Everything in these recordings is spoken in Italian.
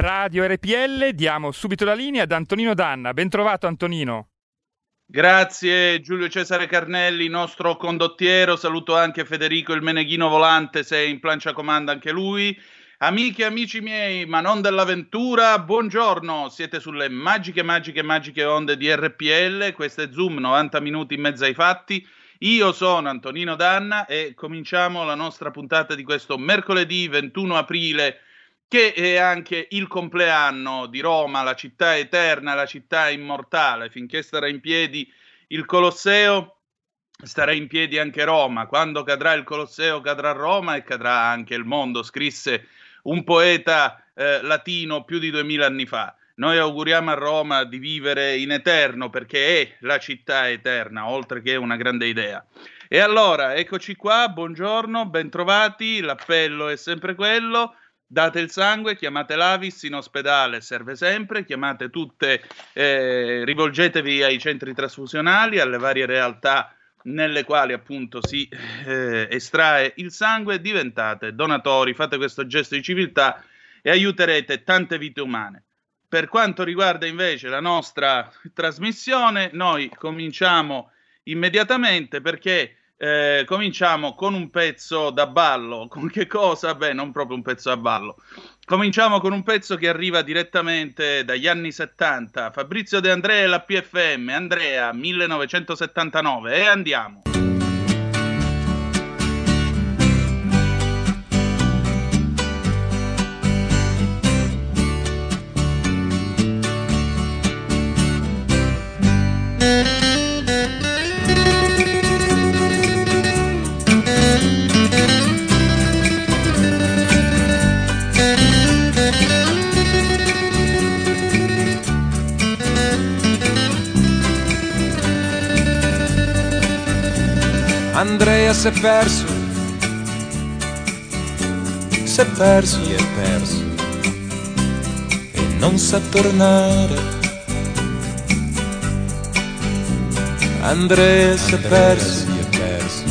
Radio RPL, diamo subito la linea ad Antonino Danna. Ben trovato Antonino. Grazie Giulio Cesare Carnelli, nostro condottiero. Saluto anche Federico il Meneghino Volante, se è in plancia comanda anche lui. Amiche e amici miei, ma non dell'avventura, buongiorno. Siete sulle magiche, magiche, magiche onde di RPL. Questo è Zoom, 90 minuti in mezzo ai fatti. Io sono Antonino Danna e cominciamo la nostra puntata di questo mercoledì 21 aprile che è anche il compleanno di Roma, la città eterna, la città immortale. Finché starà in piedi il Colosseo, starà in piedi anche Roma. Quando cadrà il Colosseo, cadrà Roma e cadrà anche il mondo, scrisse un poeta eh, latino più di duemila anni fa. Noi auguriamo a Roma di vivere in eterno perché è la città eterna, oltre che una grande idea. E allora, eccoci qua, buongiorno, bentrovati, l'appello è sempre quello Date il sangue, chiamate l'Avis in ospedale, serve sempre, chiamate tutte, eh, rivolgetevi ai centri trasfusionali, alle varie realtà nelle quali appunto si eh, estrae il sangue, diventate donatori, fate questo gesto di civiltà e aiuterete tante vite umane. Per quanto riguarda invece la nostra trasmissione, noi cominciamo immediatamente perché eh, cominciamo con un pezzo da ballo. Con che cosa? Beh, non proprio un pezzo da ballo. Cominciamo con un pezzo che arriva direttamente dagli anni 70. Fabrizio De Andrea e la PFM. Andrea, 1979. E andiamo. Andrea si è perso, si è perso, si è perso. E non sa tornare. Andrea si è perso, si è perso,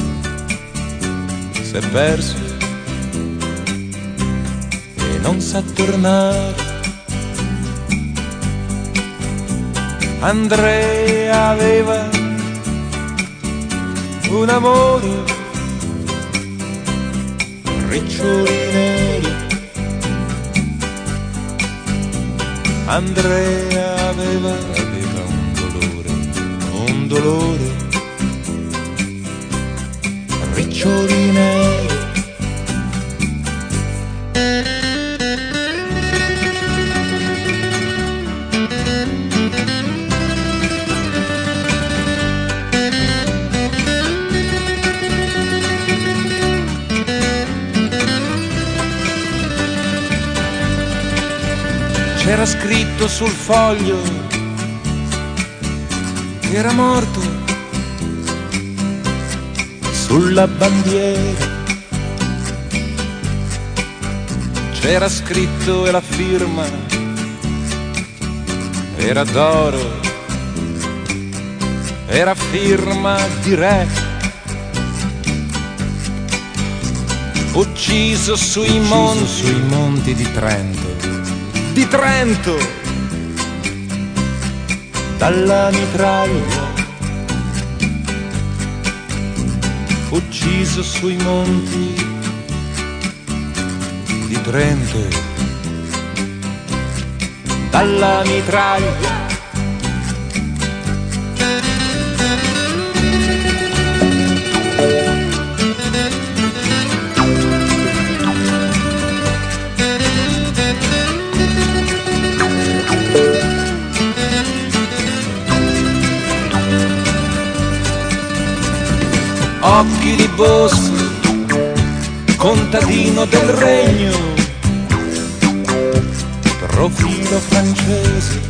si è perso. E non sa tornare. Andrea aveva un amore, riccioli neri. Andrea aveva, aveva un dolore, un dolore, riccioli neri. C'era scritto sul foglio era morto sulla bandiera. C'era scritto e la firma era d'oro, era firma di re. Ucciso sui, Ucciso monti, sui monti di Trento di Trento dalla mitraglia ucciso sui monti di Trento dalla mitraglia. Occhi di bosco, contadino del regno, profilo francese.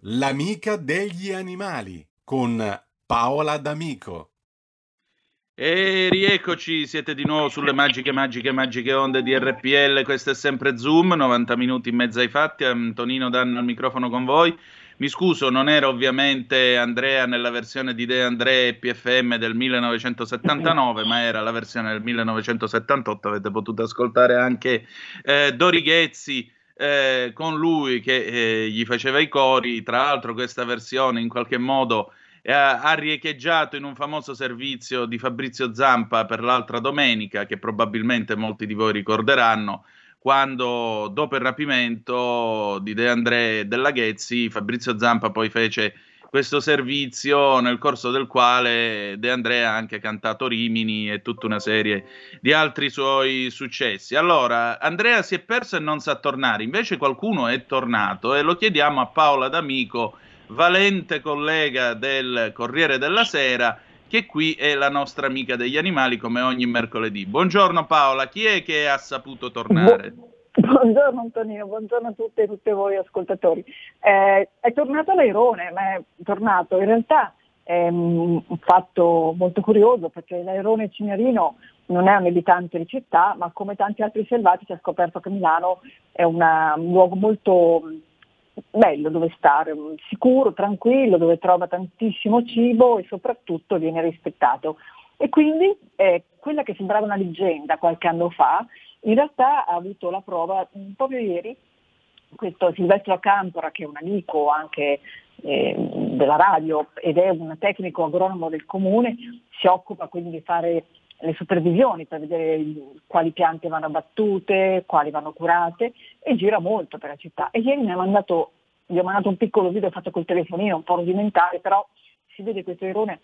L'amica degli animali con Paola D'Amico. E rieccoci, siete di nuovo sulle magiche, magiche, magiche onde di RPL. Questo è sempre Zoom, 90 minuti in mezzo ai fatti. Antonino Danno al microfono con voi. Mi scuso, non era ovviamente Andrea nella versione di De Andrea e PFM del 1979, ma era la versione del 1978. Avete potuto ascoltare anche eh, Dori Ghezzi eh, con lui che eh, gli faceva i cori. Tra l'altro, questa versione in qualche modo eh, ha riecheggiato in un famoso servizio di Fabrizio Zampa per l'altra domenica, che probabilmente molti di voi ricorderanno quando dopo il rapimento di De André e della Ghezzi, Fabrizio Zampa poi fece questo servizio nel corso del quale De André ha anche cantato Rimini e tutta una serie di altri suoi successi. Allora, Andrea si è perso e non sa tornare, invece qualcuno è tornato e lo chiediamo a Paola D'Amico, valente collega del Corriere della Sera, che qui è la nostra amica degli animali come ogni mercoledì. Buongiorno Paola, chi è che ha saputo tornare? Buongiorno Antonino, buongiorno a tutte e tutte voi ascoltatori. Eh, è tornato l'airone, ma è tornato in realtà è un fatto molto curioso perché l'airone cinerino non è un abitante di città, ma come tanti altri selvatici ha scoperto che Milano è una, un luogo molto bello dove stare, sicuro, tranquillo, dove trova tantissimo cibo e soprattutto viene rispettato. E quindi eh, quella che sembrava una leggenda qualche anno fa, in realtà ha avuto la prova proprio ieri. Questo Silvestro Campora, che è un amico anche eh, della radio ed è un tecnico agronomo del comune, si occupa quindi di fare le supervisioni per vedere quali piante vanno abbattute, quali vanno curate e gira molto per la città. E ieri mi ha mandato, gli ho mandato un piccolo video fatto col telefonino, un po' rudimentale, però si vede questo airone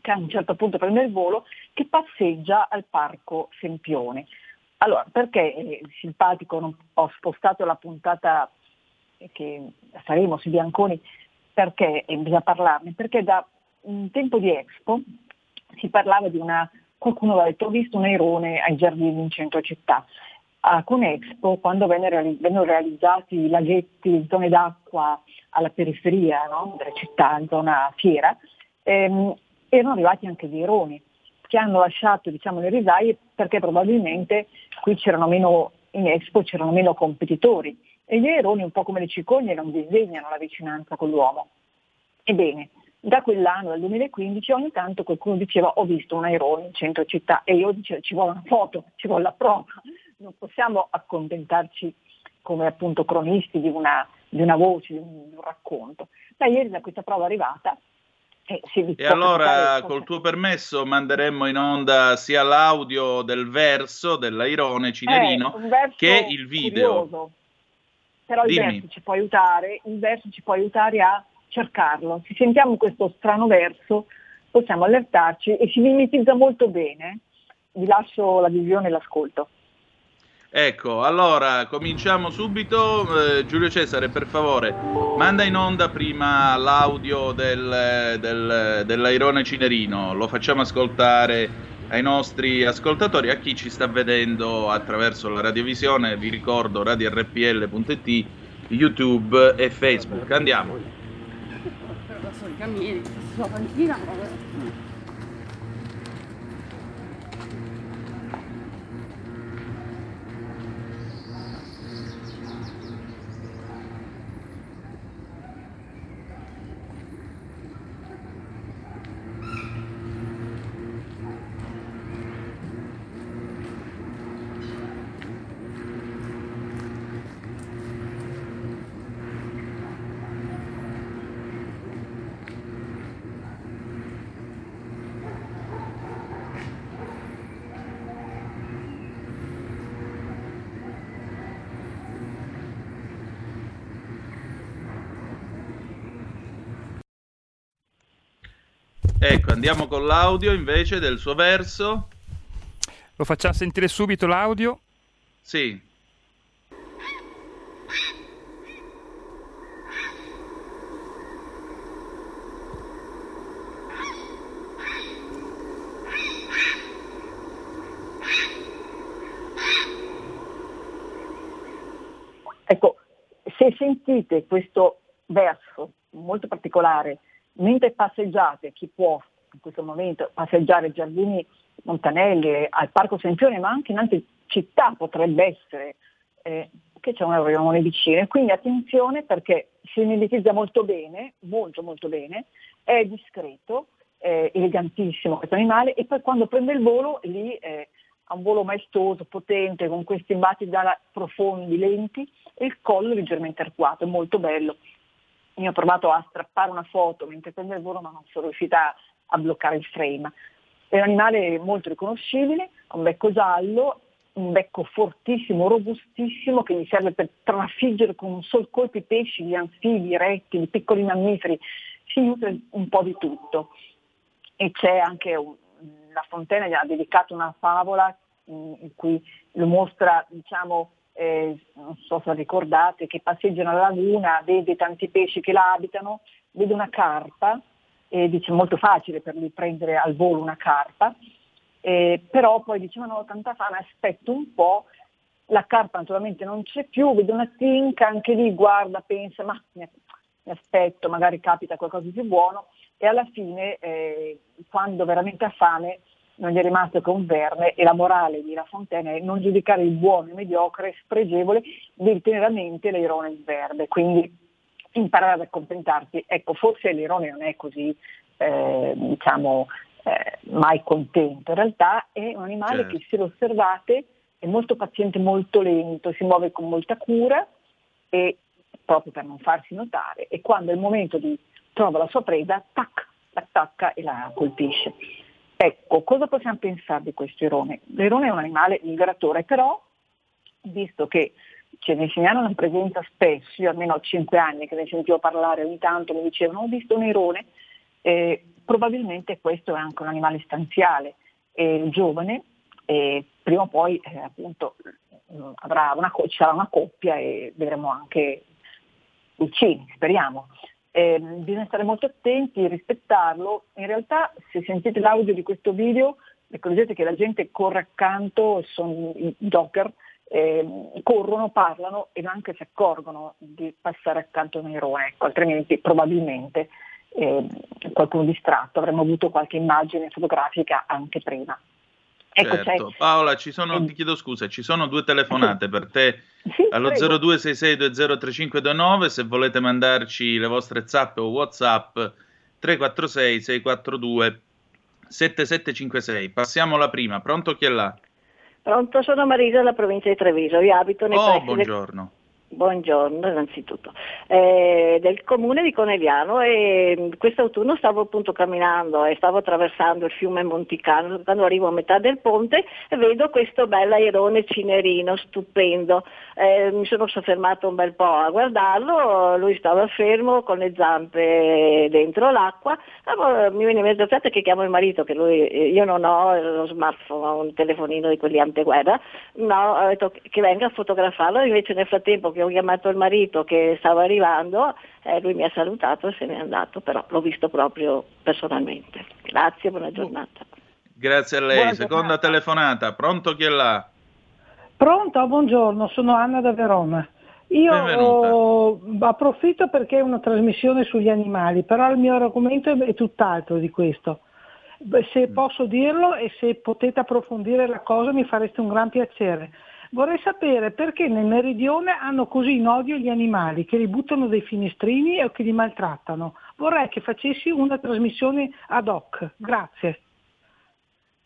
che a un certo punto prende il volo, che passeggia al parco Sempione. Allora, perché è simpatico, ho spostato la puntata che faremo sui bianconi, perché e bisogna parlarne? Perché da un tempo di Expo si parlava di una qualcuno ha detto ho visto un airone ai giardini in centro città. A Conexpo, quando vennero realizzati laghetti, zone d'acqua alla periferia no? della città, in zona fiera, ehm, erano arrivati anche dei aironi che hanno lasciato diciamo, le risaie perché probabilmente qui c'erano meno, in Expo c'erano meno competitori e gli aironi, un po' come le cicogne, non disegnano la vicinanza con l'uomo. Ebbene, da quell'anno, dal 2015, ogni tanto qualcuno diceva ho visto un airone in centro città e io dicevo ci vuole una foto, ci vuole la prova, non possiamo accontentarci come appunto cronisti di una, di una voce, di un, di un, racconto. Da ieri da questa prova è arrivata e, e allora col tuo permesso manderemmo in onda sia l'audio del verso dell'airone cinerino eh, che il video. Curioso. Però Dimmi. il verso ci può aiutare, il verso ci può aiutare a cercarlo. Se sentiamo questo strano verso possiamo allertarci e si mimetizza molto bene. Vi lascio la visione e l'ascolto. Ecco, allora cominciamo subito. Eh, Giulio Cesare, per favore, manda in onda prima l'audio del, del, dell'airone cinerino, lo facciamo ascoltare ai nostri ascoltatori, a chi ci sta vedendo attraverso la radiovisione, vi ricordo radiorpl.it, YouTube e Facebook. Andiamo ก็มีสอบบัญชีหลังเอาเลย Ecco, andiamo con l'audio invece del suo verso. Lo facciamo sentire subito l'audio? Sì. Ecco, se sentite questo verso molto particolare mentre passeggiate, chi può in questo momento passeggiare ai giardini Montanelli, al Parco Sempione, ma anche in altre città potrebbe essere eh, che c'è un aeroleone vicino. Quindi attenzione perché si mimetizza molto bene, molto molto bene, è discreto, è elegantissimo questo animale e poi quando prende il volo lì eh, ha un volo maestoso, potente, con questi battiti profondi, lenti e il collo leggermente arcuato, è molto bello. Io ho provato a strappare una foto mentre prende il volo ma non sono riuscita a bloccare il frame. È un animale molto riconoscibile, ha un becco giallo, un becco fortissimo, robustissimo, che gli serve per trafiggere con un sol colpo i pesci, gli anfibi, i rettili, i piccoli mammiferi, si nutre un po' di tutto. E c'è anche un, la Fontana gli ha dedicato una favola in cui lo mostra, diciamo, eh, non so se ricordate, che passeggia nella laguna, vede tanti pesci che la abitano, vede una carpa, e dice molto facile per lui prendere al volo una carpa, eh, però poi dice ma no, tanta fame, aspetto un po', la carpa naturalmente non c'è più, vede una tinca, anche lì guarda, pensa, ma mi aspetto, magari capita qualcosa di più buono e alla fine eh, quando veramente ha fame non gli è rimasto che un verme e la morale di La Fontaine è non giudicare il buono, il mediocre, spregevole, devi tenere a mente l'airone il verde, quindi imparare ad accontentarsi. Ecco, forse l'airone non è così, eh, diciamo, eh, mai contento, in realtà è un animale certo. che se lo osservate è molto paziente, molto lento, si muove con molta cura e proprio per non farsi notare e quando è il momento di trova la sua preda, tac, l'attacca e la colpisce. Ecco, cosa possiamo pensare di questo irone? L'irone è un animale migratore, però, visto che ce ne segnalano una presenza spesso, io almeno ho 5 anni che ne sentivo parlare, ogni tanto mi dicevano ho visto un irone, eh, probabilmente questo è anche un animale stanziale, è giovane e prima o poi eh, appunto avrà una, ci sarà una coppia e vedremo anche vicini, speriamo eh, bisogna stare molto attenti, rispettarlo. In realtà se sentite l'audio di questo video accorgete che la gente corre accanto, sono i docker, eh, corrono, parlano e anche si accorgono di passare accanto a un eroe, ecco, altrimenti probabilmente eh, qualcuno distratto, avremmo avuto qualche immagine fotografica anche prima. Ecco, certo. Paola, ci sono, ti chiedo scusa, ci sono due telefonate per te sì, allo 0266203529 se volete mandarci le vostre zap o whatsapp 346 642 7756. Passiamo alla prima, pronto chi è là? Pronto, sono Marisa della provincia di Treviso, io abito nei Oh, buongiorno. Del Buongiorno innanzitutto, eh, del comune di Conegliano e quest'autunno stavo appunto camminando e stavo attraversando il fiume Monticano, quando arrivo a metà del ponte vedo questo bel airone cinerino stupendo, eh, mi sono soffermato un bel po' a guardarlo, lui stava fermo con le zampe dentro l'acqua, allora mi viene in mente aspetta che chiamo il marito, che lui, io non ho lo smartphone, ho un telefonino di quelli anteguerra, no, ho detto che venga a fotografarlo, invece nel frattempo che che ho chiamato il marito che stava arrivando, eh, lui mi ha salutato e se n'è andato, però l'ho visto proprio personalmente. Grazie, buona giornata. Grazie a lei. Buona Seconda giornata. telefonata, pronto chi è là? Pronto, buongiorno, sono Anna da Verona. Io ho, approfitto perché è una trasmissione sugli animali, però il mio argomento è tutt'altro di questo. Se mm. posso dirlo e se potete approfondire la cosa mi fareste un gran piacere. Vorrei sapere perché nel meridione hanno così in odio gli animali, che li buttano dai finestrini o che li maltrattano. Vorrei che facessi una trasmissione ad hoc. Grazie.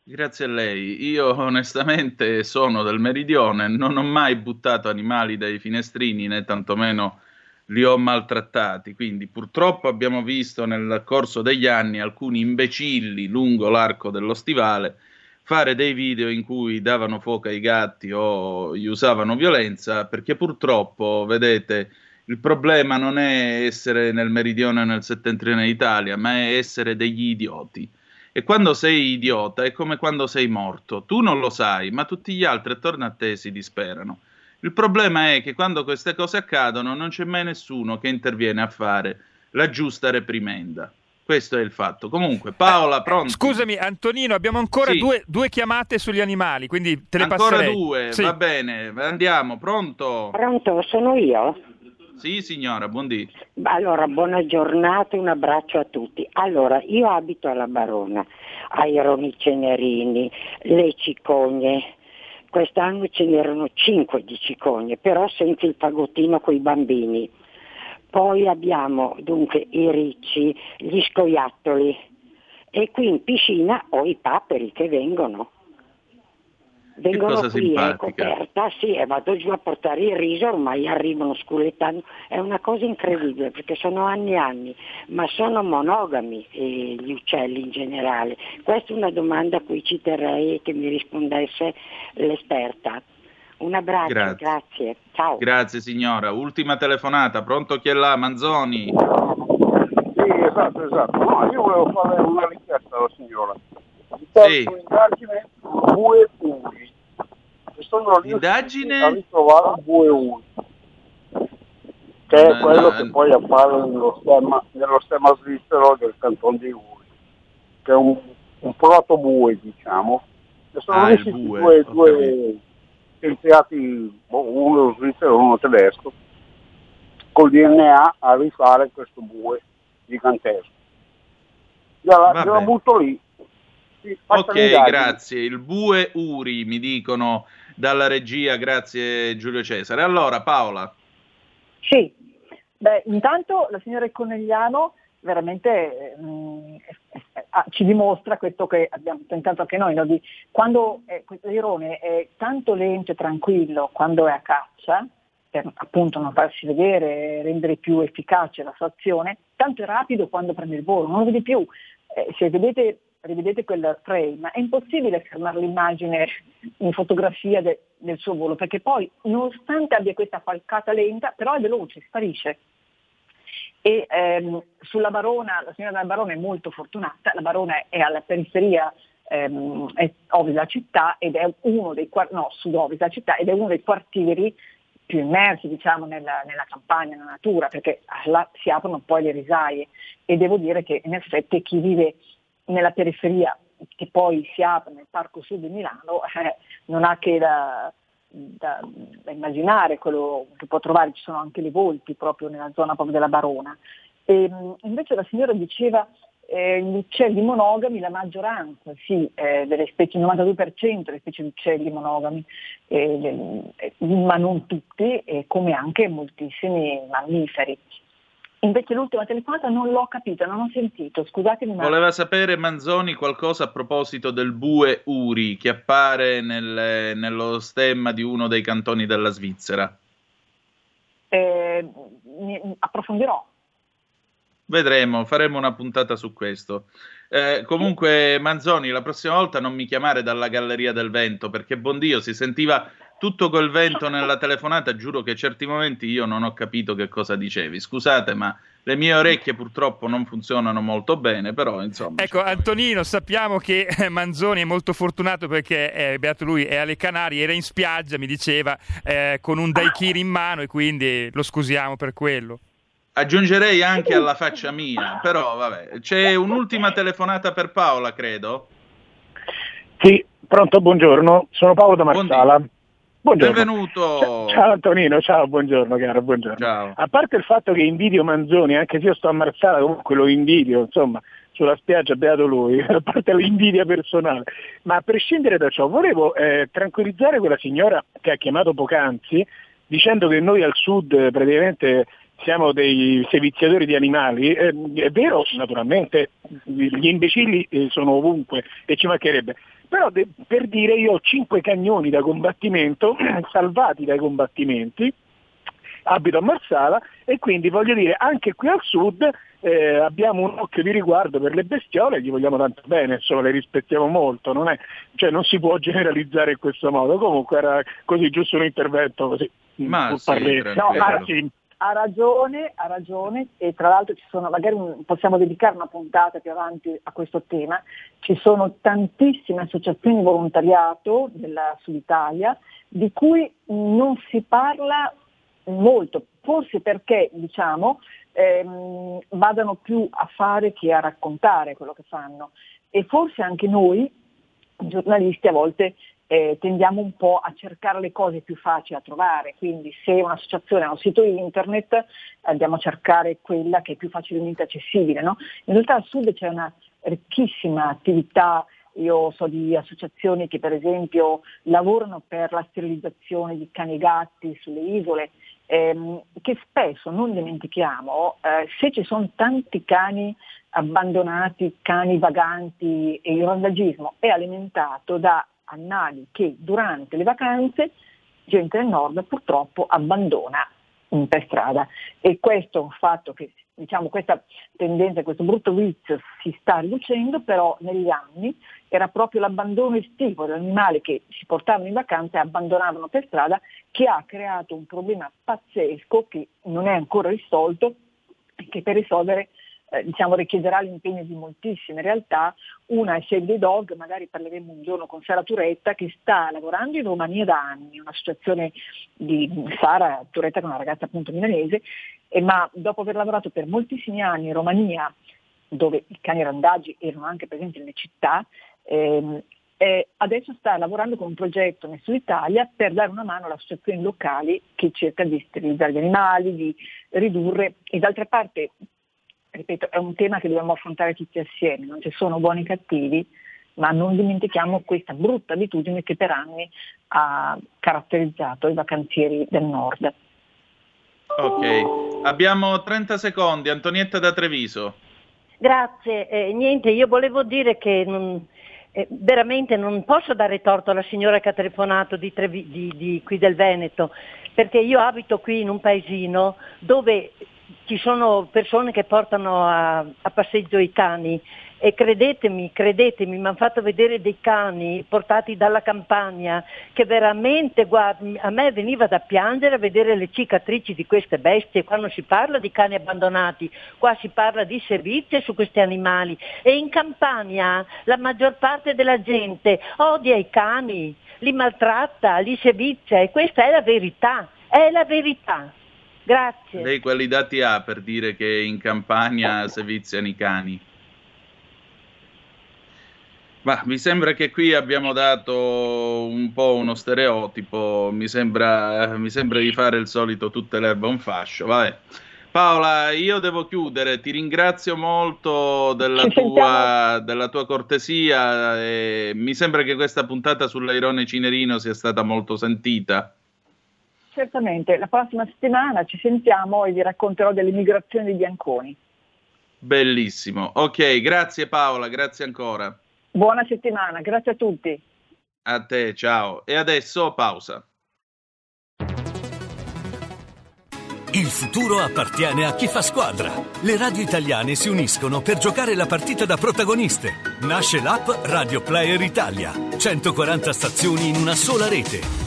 Grazie a lei. Io onestamente sono del meridione, non ho mai buttato animali dai finestrini né tantomeno li ho maltrattati. Quindi purtroppo abbiamo visto nel corso degli anni alcuni imbecilli lungo l'arco dello stivale fare dei video in cui davano fuoco ai gatti o gli usavano violenza, perché purtroppo, vedete, Il problema non è essere nel meridione o nel settentrione d'Italia, ma è essere degli idioti. E quando sei idiota è come quando sei morto. Tu non lo sai, ma tutti gli altri attorno a te si disperano. Il problema è che quando queste cose accadono non c'è mai nessuno che interviene a fare la giusta reprimenda. Questo è il fatto. Comunque, Paola, pronto? Scusami, Antonino, abbiamo ancora Sì. due, due chiamate sugli animali, quindi te le Ancora passerei. due, Sì. va bene, andiamo, pronto? Pronto, sono io? Sì, signora, buondì. Allora, buona giornata, un abbraccio a tutti. Allora, io abito alla Barona, ai Roni Cenerini, le cicogne. Quest'anno ce n'erano cinque di cicogne, però senza il fagottino coi bambini. Poi abbiamo dunque i ricci, gli scoiattoli e qui in piscina ho i paperi che vengono. Vengono qui, è simpatica. coperta, sì, e vado giù a portare il riso, ormai arrivano sculettando, è una cosa incredibile perché sono anni e anni, ma sono monogami eh, gli uccelli in generale. Questa è una domanda a cui ci terrei che mi rispondesse l'esperta. Un abbraccio, Grazie. grazie. Ciao. Grazie signora. Ultima telefonata, pronto chi è là? Manzoni. Sì, esatto, esatto. No, io volevo fare una richiesta alla signora. Sì. un'indagine su due uri. E sono Indagine? a ritrovare due uri. Che è No, quello no, che poi appare nello stemma, nello stemma svizzero del canton di Uri. Che è un, un protobue, diciamo. E sono Ah, riusciti bue, due, due scienziati, boh, uno svizzero e uno tedesco, col DNA a rifare questo bue gigantesco. Gliela, gliela butto lì. Sì, Ok, grazie. Il bue Uri, mi dicono dalla regia, grazie Giulio Cesare. Allora, Paola. Sì, beh, intanto la signora Conegliano veramente eh, eh, ah, ci dimostra questo che abbiamo tentato anche noi, no? di quando eh, questo airone è tanto lento e tranquillo quando è a caccia, per appunto non farsi vedere, rendere più efficace la sua azione, tanto è rapido quando prende il volo, non lo vede più. Eh, se vedete, rivedete quel frame, è impossibile fermare l'immagine in fotografia de- del suo volo, perché poi nonostante abbia questa falcata lenta, però è veloce, sparisce. E ehm, sulla Barona, la signora della Barona è molto fortunata, la Barona è alla periferia ehm, ovest della città ed è uno dei no, sud-ovest della città ed è uno dei quartieri più immersi diciamo, nella, nella campagna, nella natura, perché là si aprono poi le risaie. E devo dire che in effetti chi vive nella periferia che poi si apre nel Parco Sud di Milano eh, non ha che da, da- da immaginare quello che può trovare, ci sono anche le volpi proprio nella zona proprio della Barona. E, mh, invece la signora diceva eh, gli uccelli monogami, la maggioranza sì, eh, delle specie, il 92% delle specie di uccelli monogami, eh, le- eh, ma non tutti, come anche moltissimi mammiferi. Invece l'ultima telefonata non l'ho capita, non ho sentito, scusatemi ma... Voleva sapere Manzoni qualcosa a proposito del bue Uri che appare nel- nello stemma di uno dei cantoni della Svizzera. Eh, approfondirò. Vedremo, faremo una puntata su questo. Eh, comunque, Manzoni, la prossima volta non mi chiamare dalla Galleria del Vento, perché Bondio si sentiva tutto quel vento nella telefonata. Giuro che a certi momenti io non ho capito che cosa dicevi. Scusate, ma le mie orecchie purtroppo non funzionano molto bene, però insomma. Ecco, Antonino, sappiamo che eh, Manzoni è molto fortunato perché, eh, beato lui, è alle Canarie, era in spiaggia, mi diceva, eh, con un daiquiri in mano e quindi lo scusiamo per quello. Aggiungerei anche alla faccia mia, però vabbè. C'è un'ultima telefonata per Paola, credo. Sì, pronto, buongiorno, sono Paolo da Marsala. Buongiorno. Benvenuto. Ciao Antonino, ciao, buongiorno caro, buongiorno. Ciao. A parte il fatto che invidio Manzoni, anche se io sto a Marsala, comunque lo invidio, insomma, sulla spiaggia beato lui, a parte l'invidia personale. Ma a prescindere da ciò, volevo eh, tranquillizzare quella signora che ha chiamato poc'anzi, dicendo che noi al sud eh, praticamente siamo dei seviziatori di animali. Eh, è vero, naturalmente, gli imbecilli eh, sono ovunque e ci mancherebbe. Però de- per dire io ho cinque cagnoni da combattimento, salvati dai combattimenti, abito a Marsala e quindi voglio dire anche qui al sud eh, abbiamo un occhio di riguardo per le bestiole, gli vogliamo tanto bene, insomma le rispettiamo molto, non, è, cioè, non si può generalizzare in questo modo, comunque era così giusto un intervento così. Ma pur sì. No, anzi, ha ragione, ha ragione e tra l'altro ci sono, magari un, possiamo dedicare una puntata più avanti a questo tema, ci sono tantissime associazioni di volontariato della Sud Italia di cui non si parla molto, forse perché diciamo ehm, vadano più a fare che a raccontare quello che fanno. E forse anche noi giornalisti a volte eh, tendiamo un po' a cercare le cose più facili da trovare, quindi se un'associazione ha un sito internet andiamo a cercare quella che è più facilmente accessibile. No? In realtà al sud c'è una ricchissima attività io so di associazioni che per esempio lavorano per la sterilizzazione di cani e gatti sulle isole, ehm, che spesso non dimentichiamo, eh, se ci sono tanti cani abbandonati, cani vaganti e il randagismo è alimentato da annali che durante le vacanze gente del nord purtroppo abbandona per strada. E questo è un fatto che diciamo, questa tendenza, questo brutto vizio si sta riducendo, però negli anni era proprio l'abbandono estivo degli animali che si portavano in vacanza e abbandonavano per strada che ha creato un problema pazzesco che non è ancora risolto e che per risolvere eh, diciamo, richiederà l'impegno di moltissime realtà. Una è Save the Dog, magari parleremo un giorno con Sara Turetta che sta lavorando in Romania da anni, un'associazione di Sara Turetta che è una ragazza appunto milanese, e, ma dopo aver lavorato per moltissimi anni in Romania, dove i cani randaggi erano anche presenti nelle città, ehm, eh, adesso sta lavorando con un progetto nel Sud Italia per dare una mano alle associazioni locali che cerca di sterilizzare gli animali, di ridurre e d'altra parte ripeto, è un tema che dobbiamo affrontare tutti assieme, non ci sono buoni e cattivi, ma non dimentichiamo questa brutta abitudine che per anni ha caratterizzato i vacanzieri del nord. Ok, abbiamo 30 secondi, Antonietta da Treviso. Grazie, eh, niente, io volevo dire che non, eh, veramente non posso dare torto alla signora che ha telefonato di, Trevi, di, di qui del Veneto, perché io abito qui in un paesino dove ci sono persone che portano a, a passeggio i cani e credetemi, credetemi, mi hanno fatto vedere dei cani portati dalla campagna che veramente, guarda, a me veniva da piangere a vedere le cicatrici di queste bestie quando si parla di cani abbandonati, qua si parla di servizi su questi animali e in campagna la maggior parte della gente odia i cani, li maltratta, li servizia e questa è la verità, è la verità. Grazie. Lei quali dati ha per dire che in campagna seviziano i cani? Ma mi sembra che qui abbiamo dato un po' uno stereotipo, mi sembra, mi sembra di fare il solito tutte le erbe un fascio, vabbè. Paola, io devo chiudere, ti ringrazio molto della, tua, della tua, cortesia, mi sembra che questa puntata sull'Airone Cinerino sia stata molto sentita. Certamente, la prossima settimana ci sentiamo e vi racconterò delle migrazioni dei bianconi. Bellissimo. Ok, grazie Paola, grazie ancora. Buona settimana, grazie a tutti. A te, ciao. E adesso pausa. Il futuro appartiene a chi fa squadra. Le radio italiane si uniscono per giocare la partita da protagoniste. Nasce l'app Radio Player Italia. 140 stazioni in una sola rete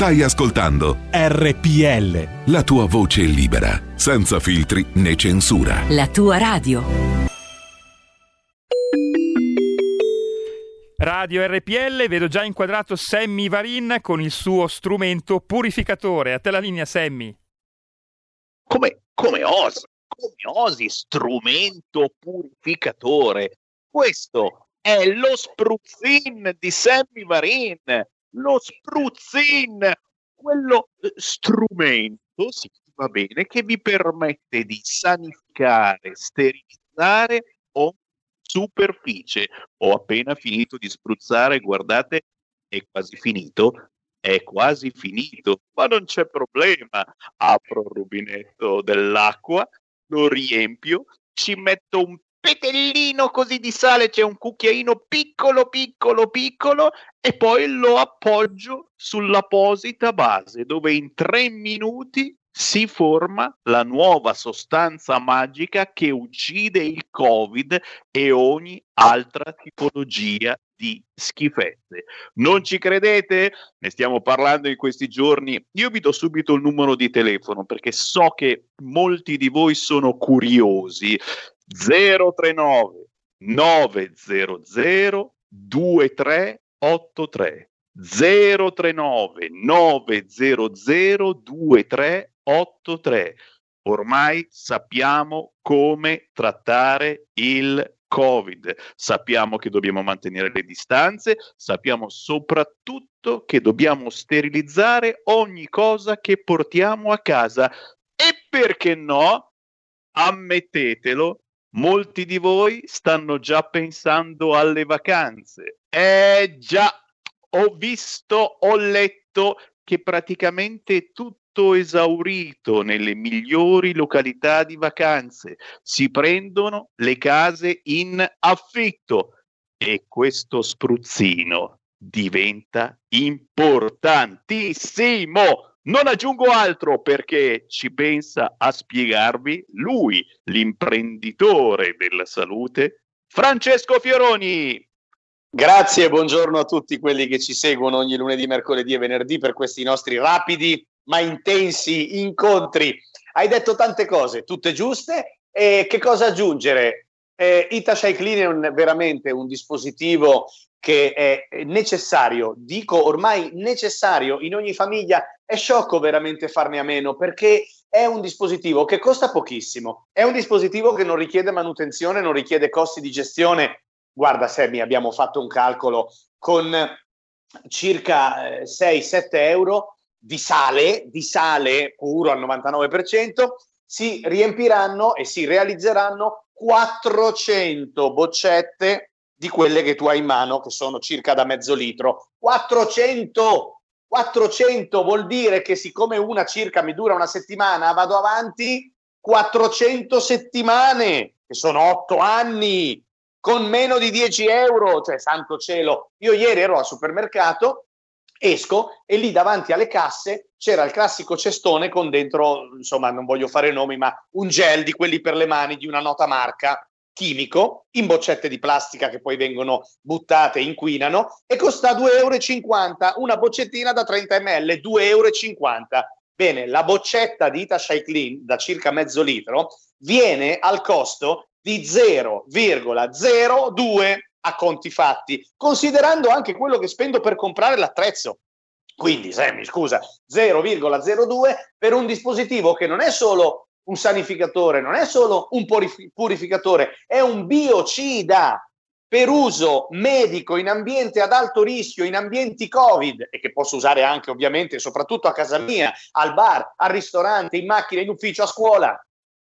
Stai ascoltando RPL. La tua voce libera, senza filtri né censura. La tua radio. Radio RPL, vedo già inquadrato Sammy Varin con il suo strumento purificatore. A te la linea, Sammy. Come, come osi? Come osi strumento purificatore? Questo è lo spruzzin di Sammy Varin lo spruzzin, quello eh, strumento, sì, va bene, che vi permette di sanificare, sterilizzare ogni superficie. Ho appena finito di spruzzare, guardate, è quasi finito. è quasi finito, ma non c'è problema. Apro il rubinetto dell'acqua, lo riempio, ci metto un petellino così di sale, c'è un cucchiaino piccolo, piccolo, piccolo e poi lo appoggio sull'apposita base dove in tre minuti si forma la nuova sostanza magica che uccide il Covid e ogni altra tipologia di schifezze. Non ci credete? Ne stiamo parlando in questi giorni. Io vi do subito il numero di telefono perché so che molti di voi sono curiosi. 039 900 2383 039 900 2383 ormai sappiamo come trattare il Covid, sappiamo che dobbiamo mantenere le distanze, sappiamo soprattutto che dobbiamo sterilizzare ogni cosa che portiamo a casa. E perché no, ammettetelo, molti di voi stanno già pensando alle vacanze. Eh già, ho visto, ho letto che praticamente tutto esaurito nelle migliori località di vacanze. Si prendono le case in affitto e questo spruzzino diventa importantissimo. Non aggiungo altro perché ci pensa a spiegarvi lui, l'imprenditore della salute, Francesco Fioroni. Grazie e buongiorno a tutti quelli che ci seguono ogni lunedì, mercoledì e venerdì per questi nostri rapidi ma intensi incontri. Hai detto tante cose, tutte giuste. E che cosa aggiungere? Eh, Itasha Clean è un, veramente un dispositivo che è necessario, dico ormai necessario in ogni famiglia. È sciocco veramente farne a meno perché è un dispositivo che costa pochissimo, è un dispositivo che non richiede manutenzione, non richiede costi di gestione. Guarda Sammy, abbiamo fatto un calcolo con circa 6-7 eh, euro di sale, di sale puro al 99%, si riempiranno e si realizzeranno 400 boccette di quelle che tu hai in mano, che sono circa da mezzo litro. 400! 400 vuol dire che siccome una circa mi dura una settimana, vado avanti 400 settimane, che sono 8 anni, con meno di 10 euro, cioè santo cielo. Io ieri ero al supermercato, esco e lì davanti alle casse c'era il classico cestone con dentro, insomma non voglio fare nomi, ma un gel di quelli per le mani di una nota marca chimico in boccette di plastica che poi vengono buttate, inquinano e costa 2,50 euro, una boccettina da 30 ml, 2,50 euro. Bene, la boccetta di Ita Clean da circa mezzo litro viene al costo di 0,02 a conti fatti, considerando anche quello che spendo per comprare l'attrezzo. Quindi, Sammy, scusa, 0,02 per un dispositivo che non è solo un sanificatore, non è solo un purificatore, è un biocida per uso medico in ambiente ad alto rischio, in ambienti Covid e che posso usare anche ovviamente soprattutto a casa mia, al bar, al ristorante, in macchina, in ufficio, a scuola.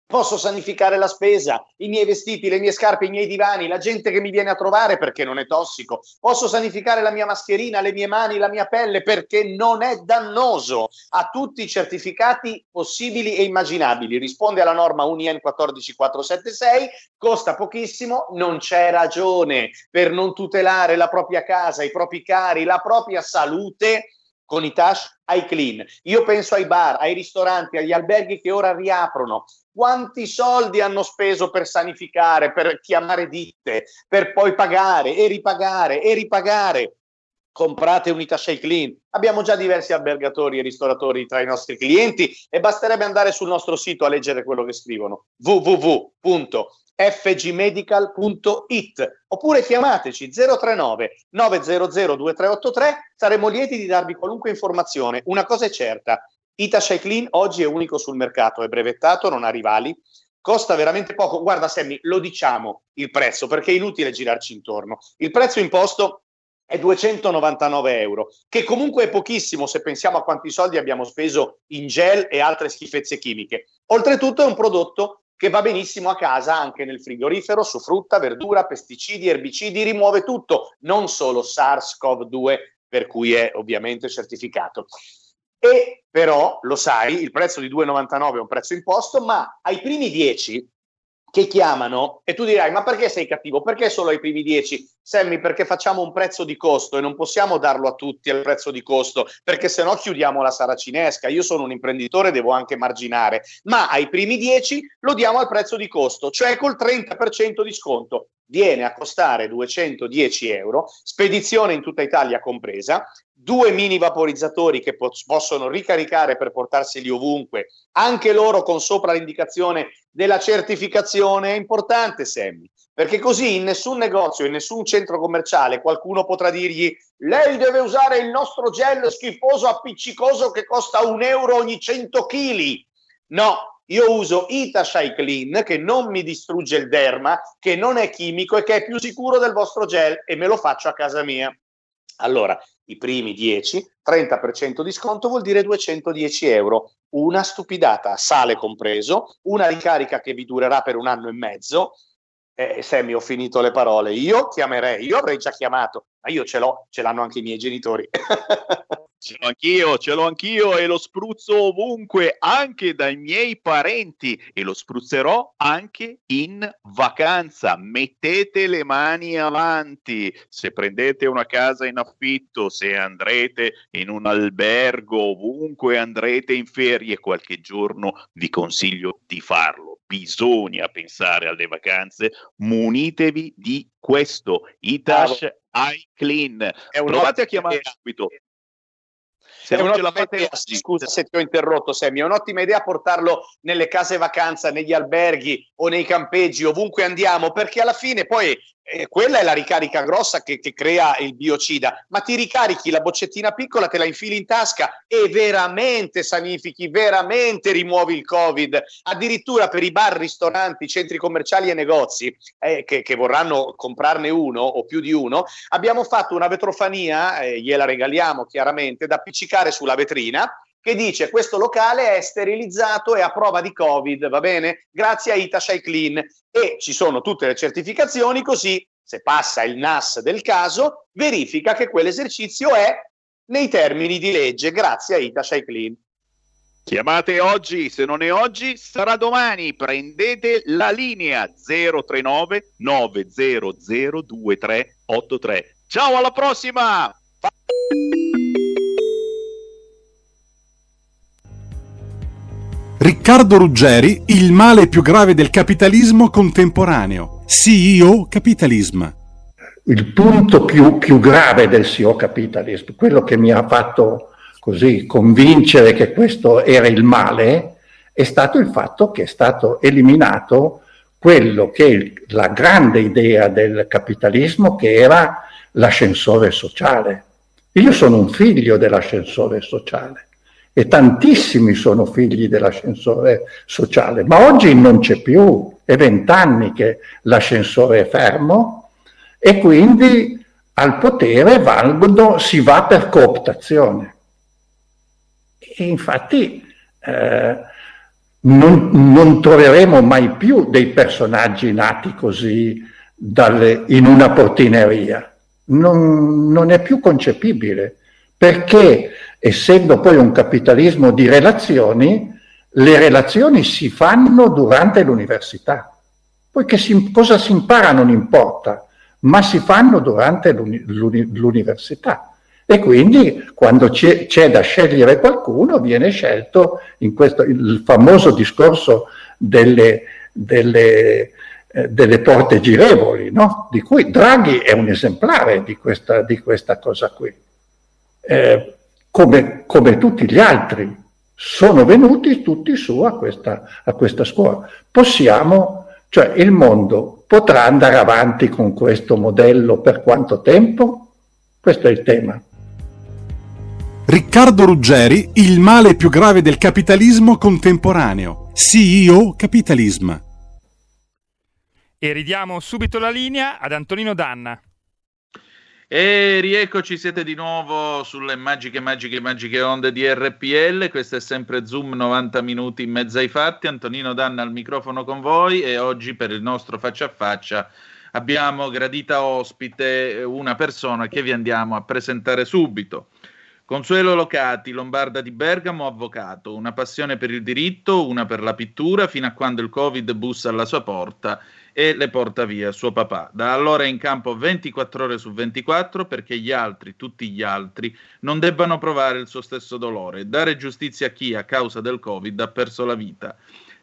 Posso sanificare la spesa, i miei vestiti, le mie scarpe, i miei divani, la gente che mi viene a trovare perché non è tossico. Posso sanificare la mia mascherina, le mie mani, la mia pelle perché non è dannoso. Ha tutti i certificati possibili e immaginabili. Risponde alla norma UNIEN 14476, costa pochissimo, non c'è ragione per non tutelare la propria casa, i propri cari, la propria salute con i Tash iClean. Io penso ai bar, ai ristoranti, agli alberghi che ora riaprono quanti soldi hanno speso per sanificare, per chiamare ditte, per poi pagare e ripagare e ripagare. Comprate Unità Shake Clean. Abbiamo già diversi albergatori e ristoratori tra i nostri clienti e basterebbe andare sul nostro sito a leggere quello che scrivono www.fgmedical.it oppure chiamateci 039 900 2383 saremo lieti di darvi qualunque informazione. Una cosa è certa, Ita Clean oggi è unico sul mercato, è brevettato, non ha rivali, costa veramente poco. Guarda Sammy, lo diciamo il prezzo perché è inutile girarci intorno. Il prezzo imposto è 299 euro, che comunque è pochissimo se pensiamo a quanti soldi abbiamo speso in gel e altre schifezze chimiche. Oltretutto è un prodotto che va benissimo a casa anche nel frigorifero, su frutta, verdura, pesticidi, erbicidi, rimuove tutto, non solo SARS-CoV-2 per cui è ovviamente certificato. E però, lo sai, il prezzo di 2,99 è un prezzo imposto, ma ai primi 10 che chiamano e tu dirai ma perché sei cattivo? Perché solo ai primi 10? Sammy perché facciamo un prezzo di costo e non possiamo darlo a tutti al prezzo di costo perché se no chiudiamo la saracinesca. Io sono un imprenditore, devo anche marginare, ma ai primi 10 lo diamo al prezzo di costo, cioè col 30% di sconto. Viene a costare 210 euro, spedizione in tutta Italia compresa, due mini vaporizzatori che po- possono ricaricare per portarseli ovunque, anche loro con sopra l'indicazione della certificazione. È importante, Sammy, perché così in nessun negozio, in nessun centro commerciale qualcuno potrà dirgli lei deve usare il nostro gel schifoso appiccicoso che costa un euro ogni 100 kg. No, io uso Itashai Clean che non mi distrugge il derma, che non è chimico e che è più sicuro del vostro gel e me lo faccio a casa mia. Allora, i primi 10, 30% di sconto vuol dire 210 euro, una stupidata, sale compreso, una ricarica che vi durerà per un anno e mezzo. Eh, Sammy, ho finito le parole. Io chiamerei, io avrei già chiamato, ma io ce l'ho, ce l'hanno anche i miei genitori. Ce l'ho anch'io, ce l'ho anch'io e lo spruzzo ovunque, anche dai miei parenti e lo spruzzerò anche in vacanza. Mettete le mani avanti. Se prendete una casa in affitto, se andrete in un albergo, ovunque andrete in ferie qualche giorno, vi consiglio di farlo. Bisogna pensare alle vacanze, munitevi di questo. Itash iClean. Provate a chiamare subito se la fate idea, scusa se ti ho interrotto Sammy, è un'ottima idea portarlo nelle case vacanza, negli alberghi o nei campeggi, ovunque andiamo, perché alla fine poi eh, quella è la ricarica grossa che, che, crea il biocida, ma ti ricarichi la boccettina piccola, te la infili in tasca e veramente sanifichi, veramente rimuovi il Covid. Addirittura per i bar, ristoranti, centri commerciali e negozi eh, che, che, vorranno comprarne uno o più di uno, abbiamo fatto una vetrofania, eh, gliela regaliamo chiaramente, da appiccicare sulla vetrina che dice questo locale è sterilizzato e a prova di Covid, va bene? Grazie a Itashai Clean e ci sono tutte le certificazioni così se passa il NAS del caso verifica che quell'esercizio è nei termini di legge grazie a Itashai Clean. Chiamate oggi, se non è oggi sarà domani, prendete la linea 039 900 2383. Ciao alla prossima! Riccardo Ruggeri, il male più grave del capitalismo contemporaneo. CEO Capitalism. Il punto più, più grave del CEO Capitalism, quello che mi ha fatto così convincere che questo era il male, è stato il fatto che è stato eliminato quello che è la grande idea del capitalismo, che era l'ascensore sociale. Io sono un figlio dell'ascensore sociale e tantissimi sono figli dell'ascensore sociale, ma oggi non c'è più, è vent'anni che l'ascensore è fermo e quindi al potere valgono, si va per cooptazione. E infatti eh, non, non, troveremo mai più dei personaggi nati così dalle, in una portineria. Non, non è più concepibile perché essendo poi un capitalismo di relazioni, le relazioni si fanno durante l'università. Poi che si, cosa si impara non importa, ma si fanno durante l'uni, l'università. E quindi quando c'è, c'è, da scegliere qualcuno viene scelto questo, il famoso discorso delle, delle, eh, delle porte girevoli, no? di cui Draghi è un esemplare di questa, di questa cosa qui. Eh, come, come tutti gli altri, sono venuti tutti su a questa, a questa scuola. Possiamo, cioè il mondo potrà andare avanti con questo modello per quanto tempo? Questo è il tema. Riccardo Ruggeri, il male più grave del capitalismo contemporaneo. CEO Capitalism. E ridiamo subito la linea ad Antonino Danna. E rieccoci, siete di nuovo sulle magiche, magiche, magiche onde di RPL. Questo è sempre Zoom 90 minuti in mezzo ai fatti. Antonino Danna al microfono con voi e oggi per il nostro faccia a faccia abbiamo gradita ospite una persona che vi andiamo a presentare subito. Consuelo Locati, lombarda di Bergamo, avvocato, una passione per il diritto, una per la pittura, fino a quando il Covid bussa alla sua porta e le porta via suo papà. Da allora è in campo 24 ore su 24 perché gli altri, tutti gli altri, non debbano provare il suo stesso dolore, dare giustizia a chi a causa del Covid ha perso la vita.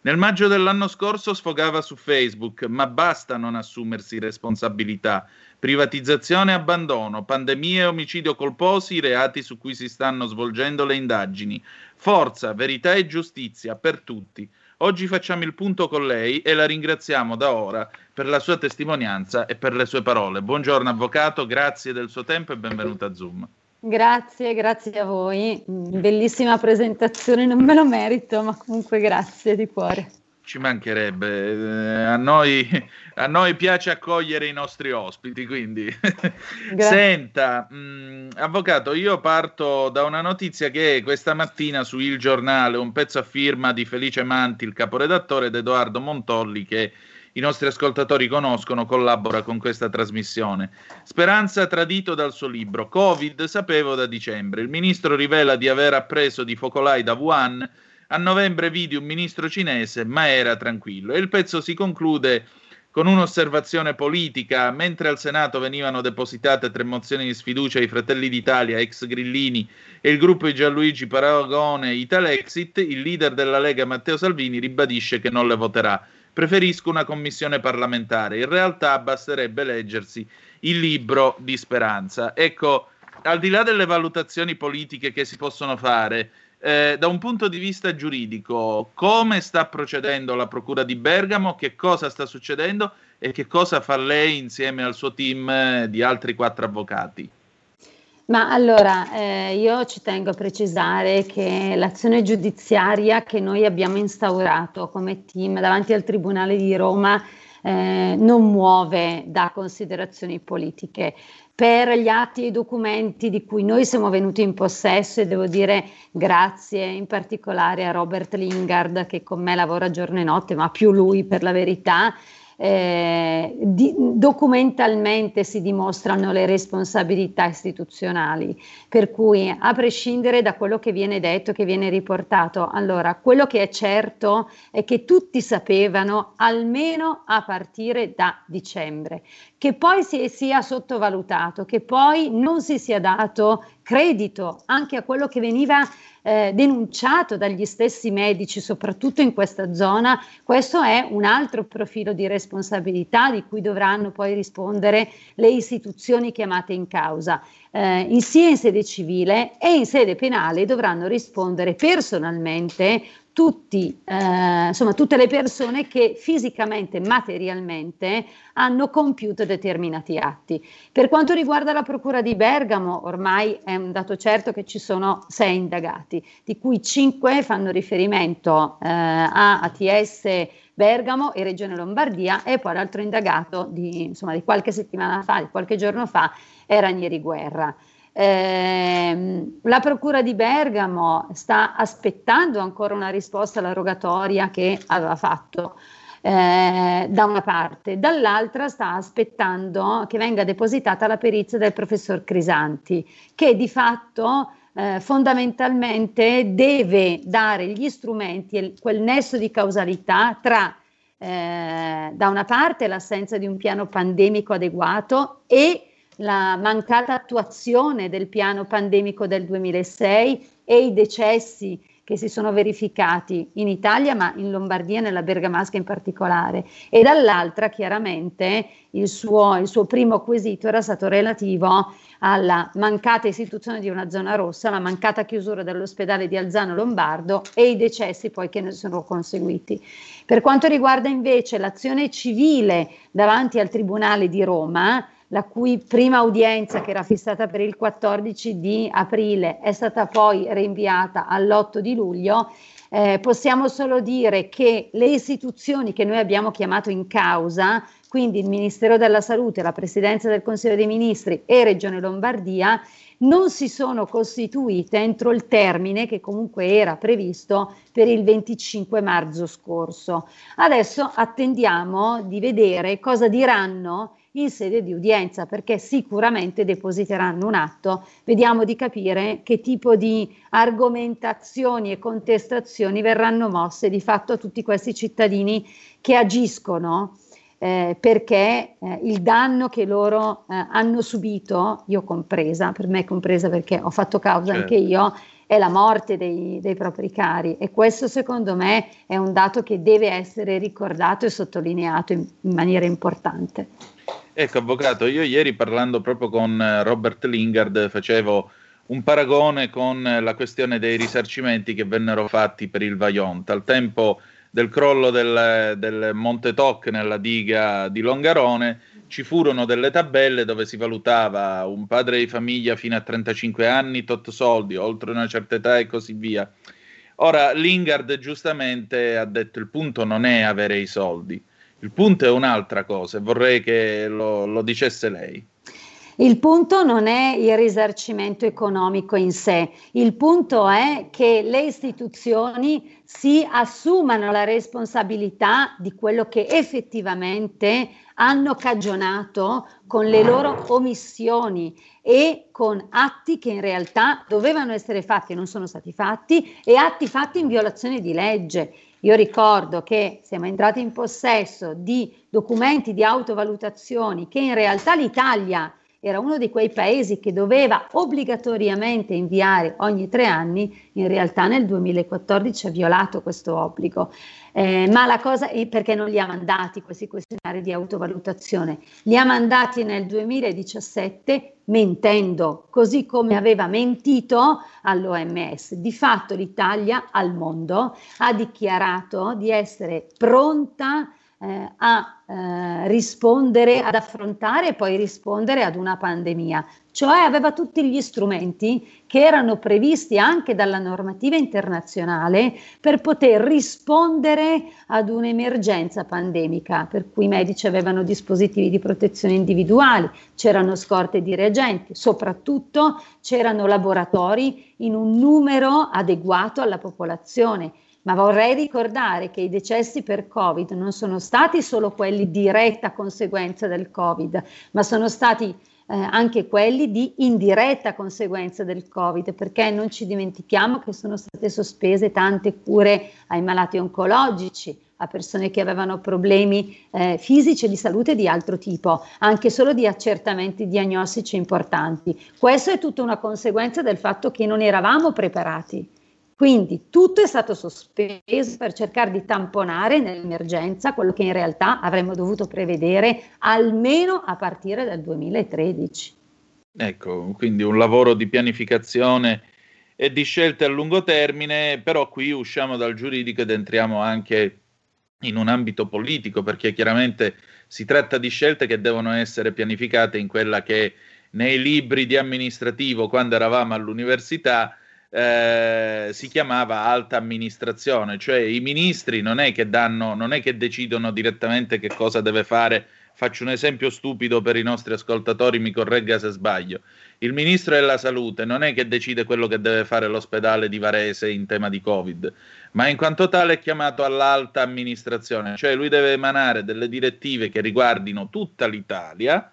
Nel maggio dell'anno scorso sfogava su Facebook, ma basta non assumersi responsabilità. Privatizzazione e abbandono, pandemie e omicidio colposi, reati su cui si stanno svolgendo le indagini. Forza, verità e giustizia per tutti. Oggi facciamo il punto con lei e la ringraziamo da ora per la sua testimonianza e per le sue parole. Buongiorno avvocato, grazie del suo tempo e benvenuto a Zoom. Grazie, grazie a voi. Bellissima presentazione, non me lo merito, ma comunque grazie di cuore. Ci mancherebbe, eh, a noi, a noi piace accogliere i nostri ospiti, quindi. Senta, mh, avvocato, io parto da una notizia che questa mattina su Il Giornale, un pezzo a firma di Felice Manti, il caporedattore, ed Edoardo Montolli, che i nostri ascoltatori conoscono, collabora con questa trasmissione. Speranza tradito dal suo libro. Covid sapevo da dicembre. Il ministro rivela di aver appreso di focolai da Wuhan. A novembre vidi un ministro cinese, ma era tranquillo. E il pezzo si conclude con un'osservazione politica. Mentre al Senato venivano depositate tre mozioni di sfiducia ai Fratelli d'Italia, ex Grillini e il gruppo di Gianluigi Paragone Italexit, il leader della Lega Matteo Salvini ribadisce che non le voterà preferisco una commissione parlamentare. In realtà basterebbe leggersi il libro di Speranza. Ecco, al di là delle valutazioni politiche che si possono fare, eh, da un punto di vista giuridico, come sta procedendo la Procura di Bergamo, che cosa sta succedendo e che cosa fa lei insieme al suo team eh, di altri quattro avvocati? Ma allora, eh, io ci tengo a precisare che l'azione giudiziaria che noi abbiamo instaurato come team davanti al Tribunale di Roma eh, non muove da considerazioni politiche. Per gli atti e i documenti di cui noi siamo venuti in possesso e devo dire grazie in particolare a Robert Lingard che con me lavora giorno e notte, ma più lui per la verità, eh, di, documentalmente si dimostrano le responsabilità istituzionali, per cui a prescindere da quello che viene detto, che viene riportato, allora quello che è certo è che tutti sapevano almeno a partire da dicembre, che poi si sia sottovalutato, che poi non si sia dato credito anche a quello che veniva eh, denunciato dagli stessi medici, soprattutto in questa zona, questo è un altro profilo di responsabilità di cui dovranno poi rispondere le istituzioni chiamate in causa. Eh, in sia in sede civile e in sede penale dovranno rispondere personalmente tutti, eh, insomma, tutte le persone che fisicamente, materialmente hanno compiuto determinati atti. Per quanto riguarda la Procura di Bergamo, ormai è un dato certo che ci sono sei indagati, di cui cinque fanno riferimento eh, a ATS Bergamo e Regione Lombardia e poi l'altro indagato di, insomma, di qualche settimana fa, di qualche giorno fa, è Ranieri Guerra. Eh, la Procura di Bergamo sta aspettando ancora una risposta alla rogatoria che aveva fatto eh, da una parte, dall'altra sta aspettando che venga depositata la perizia del professor Crisanti, che di fatto eh, fondamentalmente deve dare gli strumenti e quel nesso di causalità tra eh, da una parte l'assenza di un piano pandemico adeguato e la mancata attuazione del piano pandemico del 2006 e i decessi che si sono verificati in Italia, ma in Lombardia e nella Bergamasca in particolare. E dall'altra, chiaramente, il suo, il suo primo quesito era stato relativo alla mancata istituzione di una zona rossa, la mancata chiusura dell'ospedale di Alzano Lombardo e i decessi poi che ne sono conseguiti. Per quanto riguarda invece l'azione civile davanti al Tribunale di Roma, la cui prima udienza, che era fissata per il 14 di aprile, è stata poi rinviata all'8 di luglio, eh, possiamo solo dire che le istituzioni che noi abbiamo chiamato in causa, quindi il Ministero della Salute, la Presidenza del Consiglio dei Ministri e Regione Lombardia, non si sono costituite entro il termine che comunque era previsto per il 25 marzo scorso. Adesso attendiamo di vedere cosa diranno in sede di udienza perché sicuramente depositeranno un atto. Vediamo di capire che tipo di argomentazioni e contestazioni verranno mosse di fatto a tutti questi cittadini che agiscono eh, perché eh, il danno che loro eh, hanno subito, io compresa, per me compresa perché ho fatto causa certo. anche io, è la morte dei, dei, propri cari e questo secondo me è un dato che deve essere ricordato e sottolineato in, in maniera importante. Ecco, avvocato, io ieri parlando proprio con eh, Robert Lingard facevo un paragone con la questione dei risarcimenti che vennero fatti per il Vajont. Al tempo del crollo del, del Monte Toc nella diga di Longarone, ci furono delle tabelle dove si valutava un padre di famiglia fino a 35 anni, tot soldi, oltre una certa età e così via. Ora, Lingard giustamente ha detto il punto non è avere i soldi, il punto è un'altra cosa e vorrei che lo, lo dicesse lei. Il punto non è il risarcimento economico in sé, il punto è che le istituzioni si assumano la responsabilità di quello che effettivamente hanno cagionato con le loro omissioni e con atti che in realtà dovevano essere fatti e non sono stati fatti e atti fatti in violazione di legge. Io ricordo che siamo entrati in possesso di documenti di autovalutazioni che in realtà l'Italia era uno di quei paesi che doveva obbligatoriamente inviare ogni tre anni, in realtà nel 2014 ha violato questo obbligo. Eh, ma la cosa è perché non li ha mandati questi questionari di autovalutazione? Li ha mandati nel 2017 mentendo, così come aveva mentito all'OMS. Di fatto l'Italia al mondo ha dichiarato di essere pronta eh, a eh, rispondere, ad affrontare e poi rispondere ad una pandemia, cioè aveva tutti gli strumenti che erano previsti anche dalla normativa internazionale per poter rispondere ad un'emergenza pandemica, per cui i medici avevano dispositivi di protezione individuali, c'erano scorte di reagenti, soprattutto c'erano laboratori in un numero adeguato alla popolazione ma vorrei ricordare che i decessi per Covid non sono stati solo quelli diretta conseguenza del Covid, ma sono stati eh, anche quelli di indiretta conseguenza del Covid, perché non ci dimentichiamo che sono state sospese tante cure ai malati oncologici, a persone che avevano problemi eh, fisici e di salute di altro tipo, anche solo di accertamenti diagnostici importanti. Questo è tutta una conseguenza del fatto che non eravamo preparati quindi tutto è stato sospeso per cercare di tamponare nell'emergenza quello che in realtà avremmo dovuto prevedere almeno a partire dal 2013. Ecco, quindi un lavoro di pianificazione e di scelte a lungo termine, però qui usciamo dal giuridico ed entriamo anche in un ambito politico, perché chiaramente si tratta di scelte che devono essere pianificate in quella che nei libri di amministrativo, quando eravamo all'università, eh, si chiamava alta amministrazione, cioè i ministri non è che danno, non è che decidono direttamente che cosa deve fare. Faccio un esempio stupido per i nostri ascoltatori, mi corregga se sbaglio. Il ministro della salute non è che decide quello che deve fare l'ospedale di Varese in tema di Covid, ma in quanto tale è chiamato all'alta amministrazione, cioè lui deve emanare delle direttive che riguardino tutta l'Italia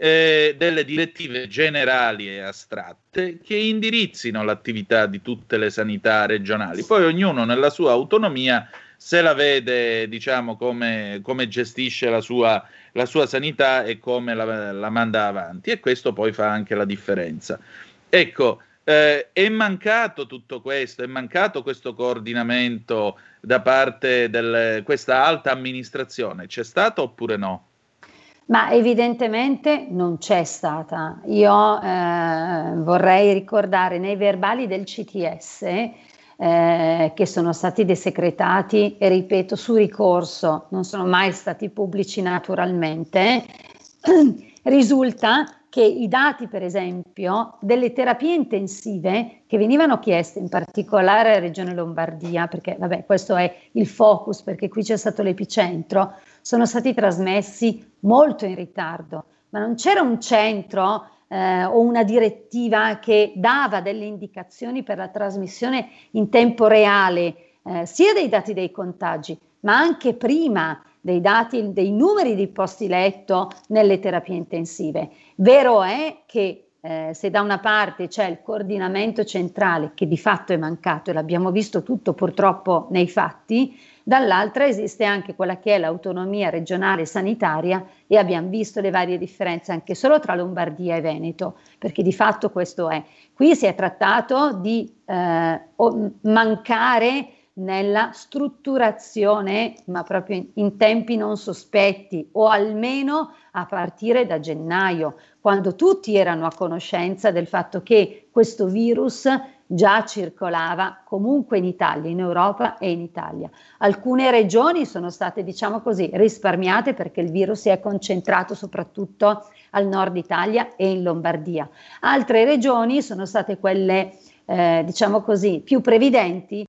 eh, delle direttive generali e astratte che indirizzino l'attività di tutte le sanità regionali. Poi ognuno nella sua autonomia se la vede, diciamo, come, come gestisce la sua, la sua, sanità e come la, la, manda avanti. E questo poi fa anche la differenza. Ecco, eh, è mancato tutto questo, è mancato questo coordinamento da parte di questa alta amministrazione. C'è stato oppure no? Ma evidentemente non c'è stata. Io eh, vorrei ricordare nei verbali del CTS eh, che sono stati desecretati e ripeto su ricorso, non sono mai stati pubblici naturalmente, risulta che i dati, per esempio, delle terapie intensive che venivano chieste, in particolare alla Regione Lombardia, perché vabbè, questo è il focus, perché qui c'è stato l'epicentro, sono stati trasmessi molto in ritardo, ma non c'era un centro eh, o una direttiva che dava delle indicazioni per la trasmissione in tempo reale, eh, sia dei dati dei contagi, ma anche prima dei dati, dei numeri di posti letto nelle terapie intensive. Vero è che eh, se da una parte c'è il coordinamento centrale che di fatto è mancato e l'abbiamo visto tutto purtroppo nei fatti, dall'altra esiste anche quella che è l'autonomia regionale sanitaria e abbiamo visto le varie differenze anche solo tra Lombardia e Veneto, perché di fatto questo è. Qui si è trattato di eh, mancare nella strutturazione, ma proprio in, tempi non sospetti, o almeno a partire da gennaio, quando tutti erano a conoscenza del fatto che questo virus già circolava comunque in Italia, in Europa e in Italia. Alcune regioni sono state, diciamo così, risparmiate perché il virus si è concentrato soprattutto al nord Italia e in Lombardia. Altre regioni sono state quelle, eh, diciamo così, più previdenti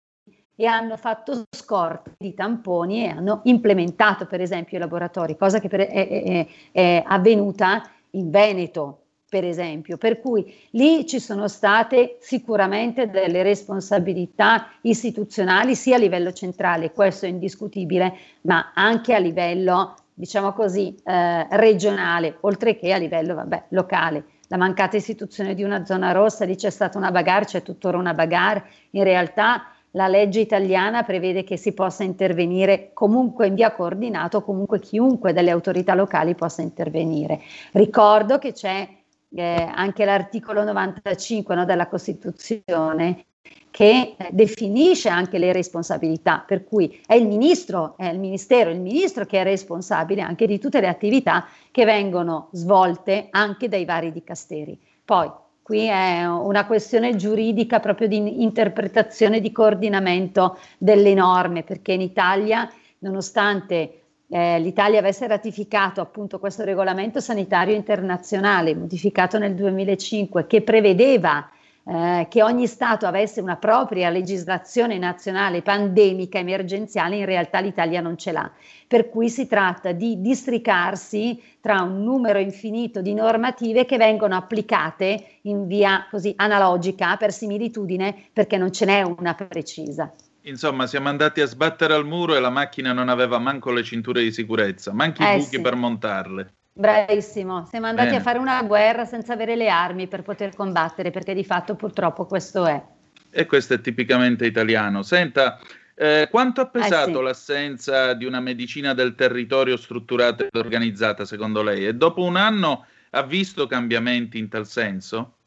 e hanno fatto scorte di tamponi e hanno implementato per esempio i laboratori, cosa che per, è, è, è avvenuta in Veneto, per esempio, per cui lì ci sono state sicuramente delle responsabilità istituzionali sia a livello centrale, questo è indiscutibile, ma anche a livello, diciamo così, eh, regionale, oltre che a livello vabbè, locale. La mancata istituzione di una zona rossa, lì c'è stata una bagarre, c'è tuttora una bagarre, in realtà la legge italiana prevede che si possa intervenire comunque in via coordinato, comunque chiunque delle autorità locali possa intervenire. Ricordo che c'è eh, anche l'articolo 95 no, della Costituzione che eh, definisce anche le responsabilità, per cui è il ministro, è il ministero, il ministro che è responsabile anche di tutte le attività che vengono svolte anche dai vari dicasteri. Poi qui è una questione giuridica proprio di interpretazione, di coordinamento delle norme, perché in Italia, nonostante eh, l'Italia avesse ratificato appunto questo regolamento sanitario internazionale modificato nel 2005 che prevedeva eh, che ogni Stato avesse una propria legislazione nazionale pandemica emergenziale, in realtà l'Italia non ce l'ha. Per cui si tratta di districarsi tra un numero infinito di normative che vengono applicate in via così analogica per similitudine perché non ce n'è una precisa. Insomma, siamo andati a sbattere al muro e la macchina non aveva manco le cinture di sicurezza, manchi i eh buchi sì. per montarle. Bravissimo, siamo andati Bene. a fare una guerra senza avere le armi per poter combattere, perché di fatto purtroppo questo è. E questo è tipicamente italiano. Senta, eh, quanto ha pesato eh sì. l'assenza di una medicina del territorio strutturata ed organizzata, secondo lei? E dopo un anno ha visto cambiamenti in tal senso?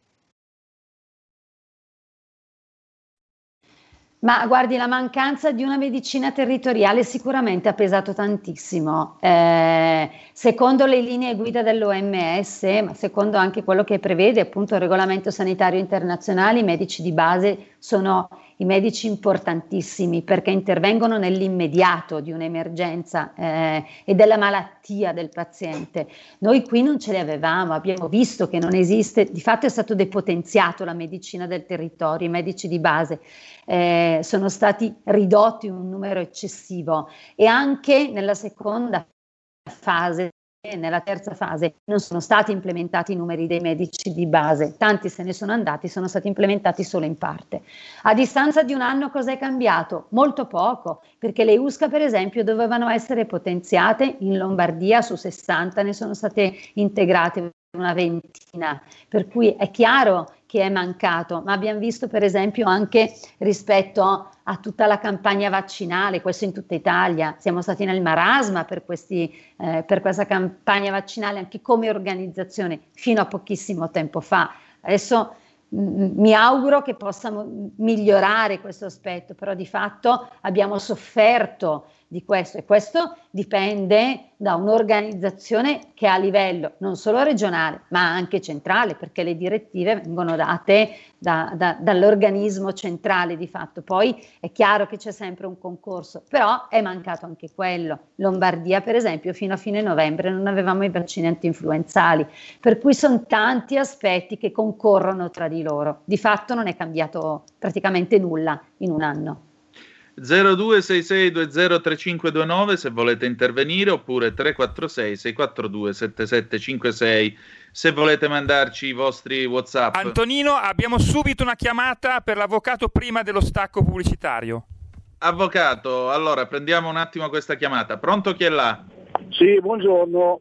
Ma guardi, la mancanza di una medicina territoriale sicuramente ha pesato tantissimo. Eh, secondo le linee guida dell'OMS, ma secondo anche quello che prevede appunto il regolamento sanitario internazionale, i medici di base sono i medici importantissimi perché intervengono nell'immediato di un'emergenza eh, e della malattia del paziente. Noi qui non ce li avevamo, abbiamo visto che non esiste, di fatto è stato depotenziato la medicina del territorio, i medici di base eh, sono stati ridotti un numero eccessivo e anche nella seconda fase nella terza fase non sono stati implementati i numeri dei medici di base, tanti se ne sono andati, sono stati implementati solo in parte. A distanza di un anno cos'è cambiato? Molto poco, perché le USCA per esempio dovevano essere potenziate in Lombardia su 60, ne sono state integrate una ventina, per cui è chiaro che è mancato, ma abbiamo visto per esempio anche rispetto a tutta la campagna vaccinale, questo in tutta Italia, siamo stati nel marasma per, questi, eh, per questa campagna vaccinale anche come organizzazione fino a pochissimo tempo fa. Adesso mi auguro che possano migliorare questo aspetto, però di fatto abbiamo sofferto di questo e questo dipende da un'organizzazione che a livello non solo regionale ma anche centrale perché le direttive vengono date da, da, dall'organismo centrale di fatto. Poi è chiaro che c'è sempre un concorso, però è mancato anche quello. Lombardia per esempio fino a fine novembre non avevamo i vaccini anti-influenzali, per cui sono tanti aspetti che concorrono tra di loro. Di fatto non è cambiato praticamente nulla in un anno. 0266203529 se volete intervenire oppure 346 642 7756 se volete mandarci i vostri whatsapp Antonino abbiamo subito una chiamata per l'avvocato prima dello stacco pubblicitario Avvocato, allora prendiamo un attimo questa chiamata. Pronto chi è là? Sì, buongiorno.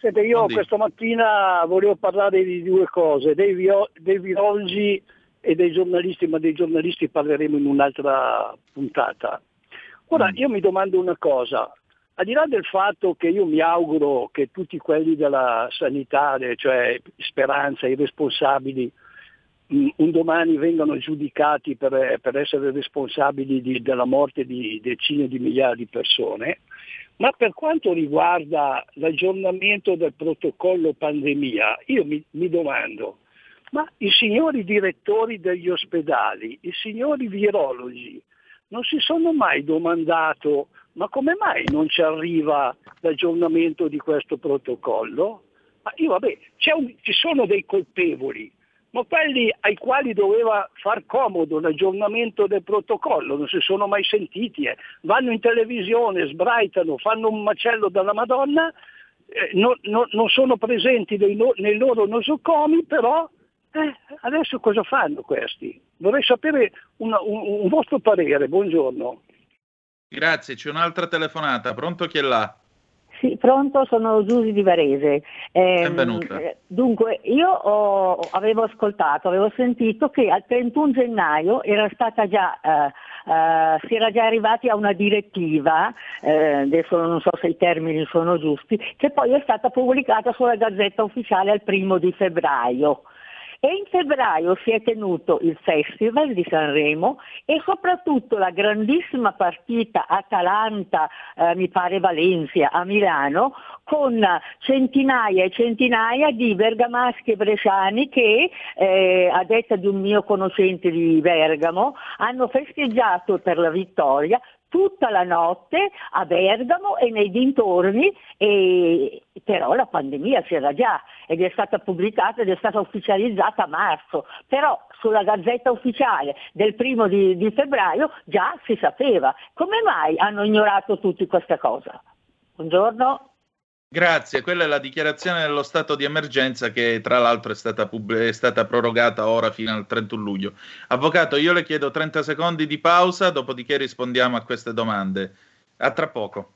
Sente, io Buondì. questa mattina volevo parlare di due cose, dei, vio- dei virologi e dei giornalisti, ma dei giornalisti parleremo in un'altra puntata. Ora, mm. io mi domando una cosa, al di là del fatto che io mi auguro che tutti quelli della sanità, cioè Speranza, i responsabili, mm, un domani vengano giudicati per, per essere responsabili di, della morte di decine di migliaia di persone, ma per quanto riguarda l'aggiornamento del protocollo pandemia, io mi, mi domando, ma i signori direttori degli ospedali, i signori virologi, non si sono mai domandato ma come mai non ci arriva l'aggiornamento di questo protocollo? Ma io vabbè, un, ci sono dei colpevoli, ma quelli ai quali doveva far comodo l'aggiornamento del protocollo non si sono mai sentiti, eh. vanno in televisione, sbraitano, fanno un macello dalla Madonna, eh, no, no, non sono presenti nei, nei loro nosocomi, però eh, adesso cosa fanno questi? Vorrei sapere una, un, un, vostro parere, buongiorno. Grazie, c'è un'altra telefonata, pronto chi è là? Sì, pronto, sono Giusy di Varese. Eh, Benvenuta. Dunque, io ho, avevo ascoltato, avevo sentito che al 31 gennaio era stata già, eh, eh, si era già arrivati a una direttiva, eh, adesso non so se i termini sono giusti, che poi è stata pubblicata sulla Gazzetta Ufficiale al primo di febbraio e in febbraio si è tenuto il Festival di Sanremo e soprattutto la grandissima partita Atalanta, eh, mi pare Valencia, a Milano, con centinaia e centinaia di bergamaschi e bresciani che, eh, a detta di un mio conoscente di Bergamo, hanno festeggiato per la vittoria tutta la notte a Bergamo e nei dintorni, e, però la pandemia c'era già ed è stata pubblicata ed è stata ufficializzata a marzo, però sulla gazzetta ufficiale del primo di, di febbraio già si sapeva. Come mai hanno ignorato tutti questa cosa? Buongiorno. Grazie, quella è la dichiarazione dello stato di emergenza che tra l'altro è stata, pub- è stata, prorogata ora fino al 31 luglio. Avvocato, io le chiedo 30 secondi di pausa, dopodiché rispondiamo a queste domande. A tra poco.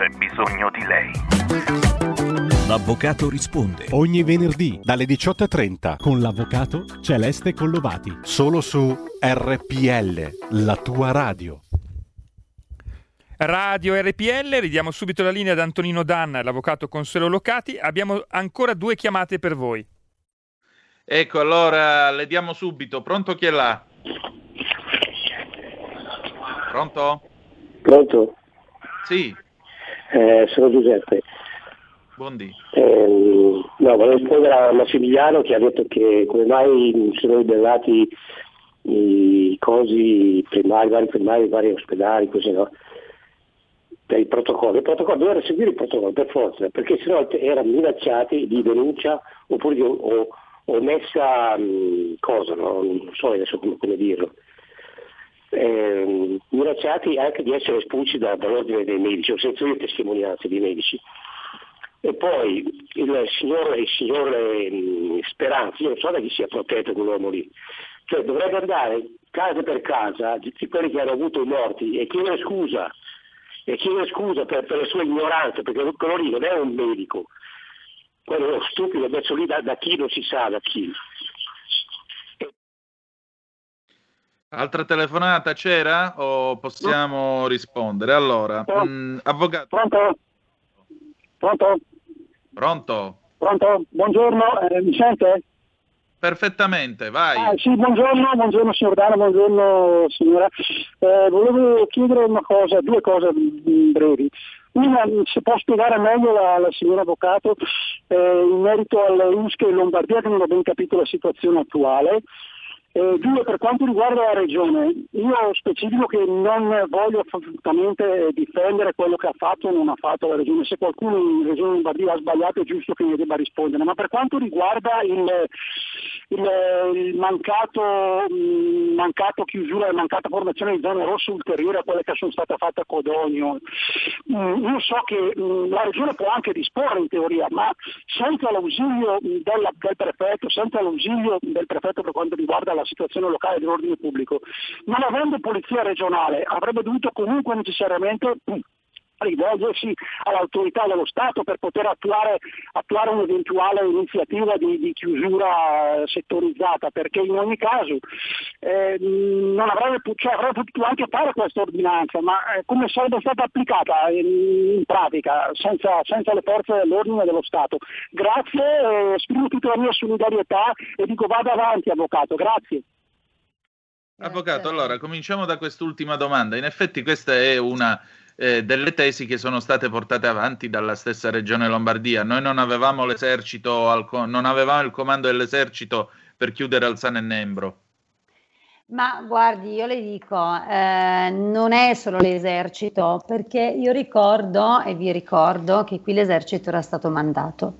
c'è bisogno di lei. L'avvocato risponde ogni venerdì dalle 18.30 con l'avvocato Celeste Collovati, solo su RPL, la tua radio. Radio RPL, ridiamo subito la linea ad Antonino Danna, l'avvocato Consuelo Locati. Abbiamo ancora due chiamate per voi. Ecco, allora le diamo subito. Pronto chi è là? Pronto? Pronto? Sì. Eh, sono Giuseppe. Buondì. Eh, no, volevo rispondere a Massimiliano che ha detto che come mai sono ribellati i cosi primari, i vari primari, i vari ospedali, così no? Per il protocollo. Il protocollo doveva seguire il protocollo per forza, perché sennò erano minacciati di denuncia oppure di, o, o messa mh, cosa, no? non so adesso come, come dirlo eh, minacciati anche di essere espulsi da, dall'ordine dei medici, o senza dire testimonianze di medici. E poi il signore, il signore mh, Speranzi, io non so da chi sia protetto quell'uomo lì, cioè dovrebbe andare casa per casa di quelli che hanno avuto i morti e chiedere scusa, e chiedere scusa per, per la sua ignoranza, perché quello lì non è un medico, quello è uno stupido messo lì da, da chi non si sa, da chi. Altra telefonata c'era o possiamo rispondere? Allora, mh, avvocato. Pronto? Pronto? Pronto? Pronto? Buongiorno, eh, mi sente? Perfettamente, vai. Ah, sì, buongiorno, buongiorno signor Dano, buongiorno signora. Eh, volevo chiedere una cosa, due cose mh, brevi. Una, se può spiegare meglio la, la signora Avvocato eh, in merito alle USCE in Lombardia che non ho ben capito la situazione attuale. Eh, due, per quanto riguarda la regione, io specifico che non voglio assolutamente difendere quello che ha fatto o non ha fatto la regione, se qualcuno in regione Lombardia ha sbagliato è giusto che mi debba rispondere, ma per quanto riguarda il, il, il mancato, mh, mancato chiusura e mancata formazione di zone rosse ulteriori a quelle che sono state fatte a Codogno, mh, io so che mh, la regione può anche disporre in teoria, ma senza l'ausilio della, del prefetto, senza l'ausilio del prefetto per quanto riguarda la situazione locale dell'ordine pubblico, non avendo polizia regionale avrebbe dovuto comunque necessariamente rivolgersi all'autorità dello Stato per poter attuare, attuare un'eventuale iniziativa di, di, chiusura settorizzata, perché in ogni caso eh, non avrebbe, cioè, avrebbe, potuto anche fare questa ordinanza, ma eh, come sarebbe stata applicata in, in pratica senza, senza, le forze dell'ordine dello Stato. Grazie, eh, esprimo tutta la mia solidarietà e dico vada avanti avvocato, grazie. Avvocato, allora cominciamo da quest'ultima domanda. In effetti questa è una eh, delle tesi che sono state portate avanti dalla stessa regione Lombardia. Noi non avevamo l'esercito, al, non avevamo il comando dell'esercito per chiudere Alzano e Nembro. Ma guardi, io le dico, eh, non è solo l'esercito, perché io ricordo e vi ricordo che qui l'esercito era stato mandato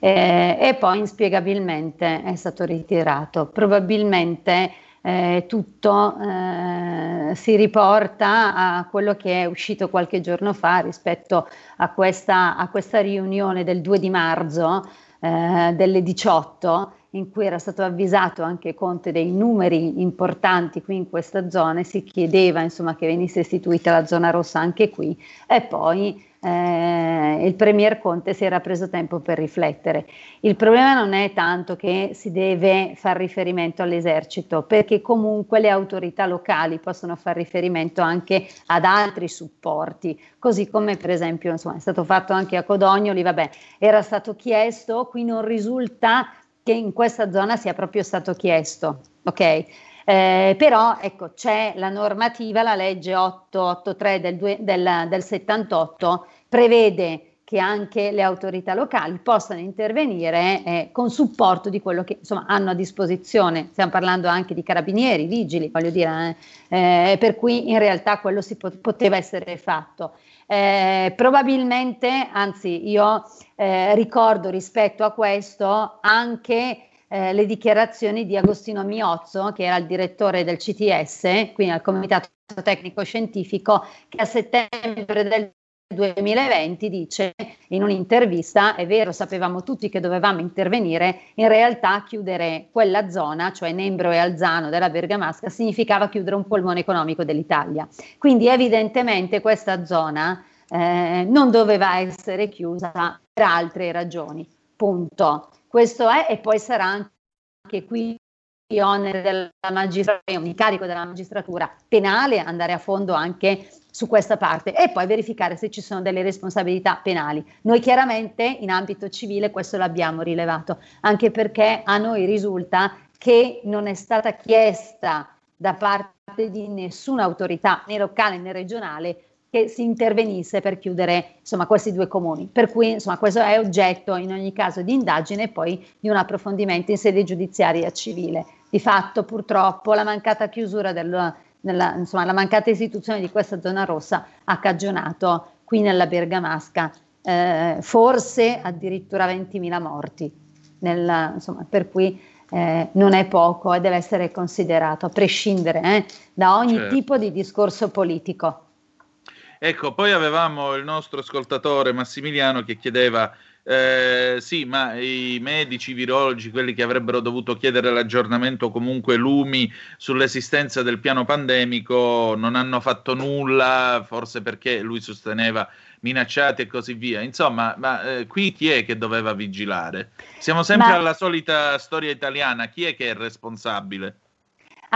eh, e poi inspiegabilmente è stato ritirato. Probabilmente eh, tutto eh, si riporta a quello che è uscito qualche giorno fa rispetto a questa, a questa riunione del 2 di marzo eh, delle 18 in cui era stato avvisato anche Conte dei numeri importanti qui in questa zona e si chiedeva insomma che venisse istituita la zona rossa anche qui. E poi eh, il Premier Conte si era preso tempo per riflettere. Il problema non è tanto che si deve fare riferimento all'esercito, perché comunque le autorità locali possono fare riferimento anche ad altri supporti, così come per esempio insomma, è stato fatto anche a Codognoli, vabbè, era stato chiesto, qui non risulta che in questa zona sia proprio stato chiesto, ok? Eh, però ecco, c'è la normativa, la legge 883 del, del, del 78 prevede che anche le autorità locali possano intervenire eh, con supporto di quello che insomma, hanno a disposizione. Stiamo parlando anche di carabinieri, vigili, voglio dire, eh, eh, per cui in realtà quello si pot- poteva essere fatto. Eh, probabilmente, anzi, io eh, ricordo rispetto a questo anche eh, le dichiarazioni di Agostino Miozzo, che era il direttore del CTS, quindi al Comitato Tecnico Scientifico, che a settembre del 2020 dice in un'intervista, è vero, sapevamo tutti che dovevamo intervenire, in realtà chiudere quella zona, cioè Nembro e Alzano della Bergamasca, significava chiudere un polmone economico dell'Italia. Quindi evidentemente questa zona eh, non doveva essere chiusa per altre ragioni. Punto. Questo è e poi sarà anche qui onere della magistratura, un incarico della magistratura penale andare a fondo anche su questa parte e poi verificare se ci sono delle responsabilità penali. Noi chiaramente in ambito civile questo l'abbiamo rilevato, anche perché a noi risulta che non è stata chiesta da parte di nessuna autorità, né locale né regionale, che si intervenisse per chiudere insomma, questi due comuni. Per cui insomma, questo è oggetto in ogni caso di indagine e poi di un approfondimento in sede giudiziaria civile. Di fatto purtroppo la mancata chiusura del, nella, insomma, la mancata istituzione di questa zona rossa ha cagionato qui nella Bergamasca eh, forse addirittura 20.000 morti, nella, insomma, per cui eh, non è poco e deve essere considerato, a prescindere eh, da ogni certo. tipo di discorso politico. Ecco, poi avevamo il nostro ascoltatore Massimiliano che chiedeva eh, sì, ma i medici, i virologi, quelli che avrebbero dovuto chiedere l'aggiornamento comunque lumi sull'esistenza del piano pandemico, non hanno fatto nulla, forse perché lui sosteneva minacciati e così via. Insomma, ma eh, qui chi è che doveva vigilare? Siamo sempre ma... alla solita storia italiana, chi è che è responsabile?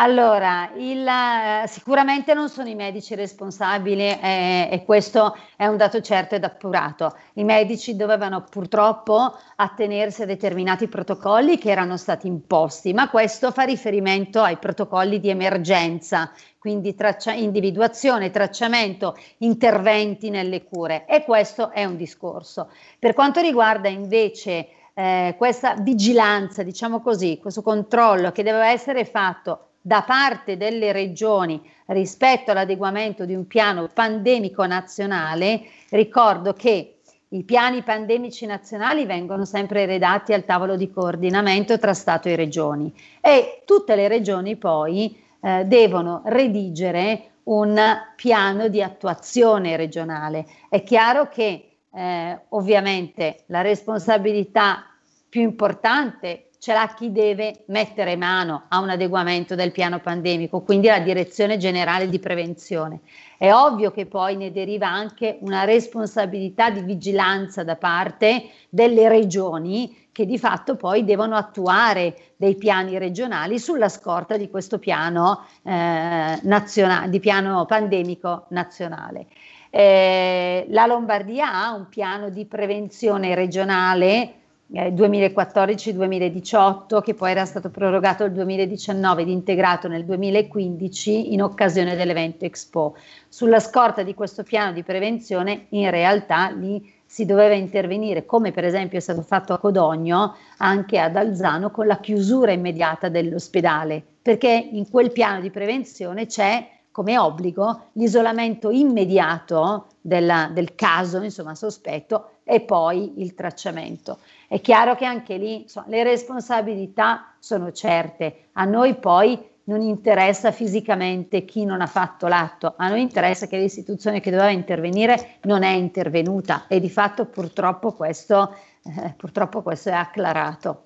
Allora, il, eh, sicuramente non sono i medici responsabili eh, e questo è un dato certo ed appurato. I medici dovevano purtroppo attenersi a determinati protocolli che erano stati imposti, ma questo fa riferimento ai protocolli di emergenza, quindi traccia- individuazione, tracciamento, interventi nelle cure e questo è un discorso. Per quanto riguarda invece eh, questa vigilanza, diciamo così, questo controllo che deve essere fatto da parte delle regioni rispetto all'adeguamento di un piano pandemico nazionale, ricordo che i piani pandemici nazionali vengono sempre redatti al tavolo di coordinamento tra Stato e regioni e tutte le regioni poi eh, devono redigere un piano di attuazione regionale. È chiaro che eh, ovviamente la responsabilità più importante ce l'ha chi deve mettere mano a un adeguamento del piano pandemico, quindi la direzione generale di prevenzione. È ovvio che poi ne deriva anche una responsabilità di vigilanza da parte delle regioni che di fatto poi devono attuare dei piani regionali sulla scorta di questo piano, eh, nazionale, di piano pandemico nazionale. Eh, la Lombardia ha un piano di prevenzione regionale 2014-2018 eh, che poi era stato prorogato nel 2019 ed integrato nel 2015 in occasione dell'evento Expo. Sulla scorta di questo piano di prevenzione in realtà lì si doveva intervenire, come per esempio è stato fatto a Codogno, anche ad Alzano con la chiusura immediata dell'ospedale, perché in quel piano di prevenzione c'è come obbligo l'isolamento immediato della, del caso, insomma, sospetto, e poi il tracciamento. È chiaro che anche lì insomma, le responsabilità sono certe, a noi poi non interessa fisicamente chi non ha fatto l'atto, a noi interessa che l'istituzione che doveva intervenire non è intervenuta e di fatto purtroppo questo, eh, purtroppo questo è acclarato.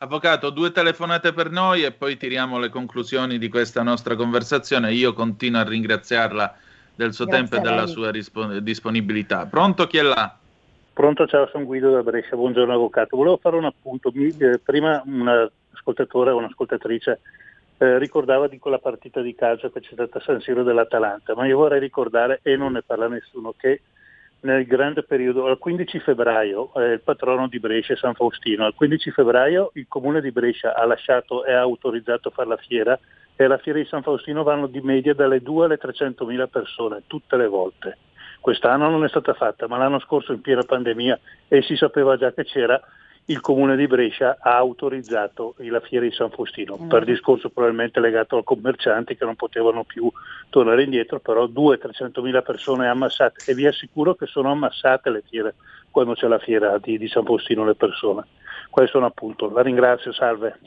Avvocato, due telefonate per noi e poi tiriamo le conclusioni di questa nostra conversazione. Io continuo a ringraziarla del suo Grazie tempo e della sua rispo- disponibilità. Pronto chi è là? Pronto, ciao, sono Guido da Brescia, buongiorno avvocato. Volevo fare un appunto, Mi, eh, prima un ascoltatore o un'ascoltatrice eh, ricordava di quella partita di calcio che c'è stata a San Siro dell'Atalanta, ma io vorrei ricordare, e non ne parla nessuno, che nel grande periodo, al 15 febbraio, eh, il patrono di Brescia è San Faustino, al 15 febbraio il comune di Brescia ha lasciato e ha autorizzato a fare la fiera e alla fiera di San Faustino vanno di media dalle 2 alle 300 mila persone, tutte le volte. Quest'anno non è stata fatta, ma l'anno scorso in piena pandemia e si sapeva già che c'era, il comune di Brescia ha autorizzato la fiera di San Faustino, mm. per discorso probabilmente legato ai commercianti che non potevano più tornare indietro, però 200-300 mila persone ammassate e vi assicuro che sono ammassate le fiere quando c'è la fiera di, di San Faustino le persone. Questo è un appunto, la ringrazio, salve.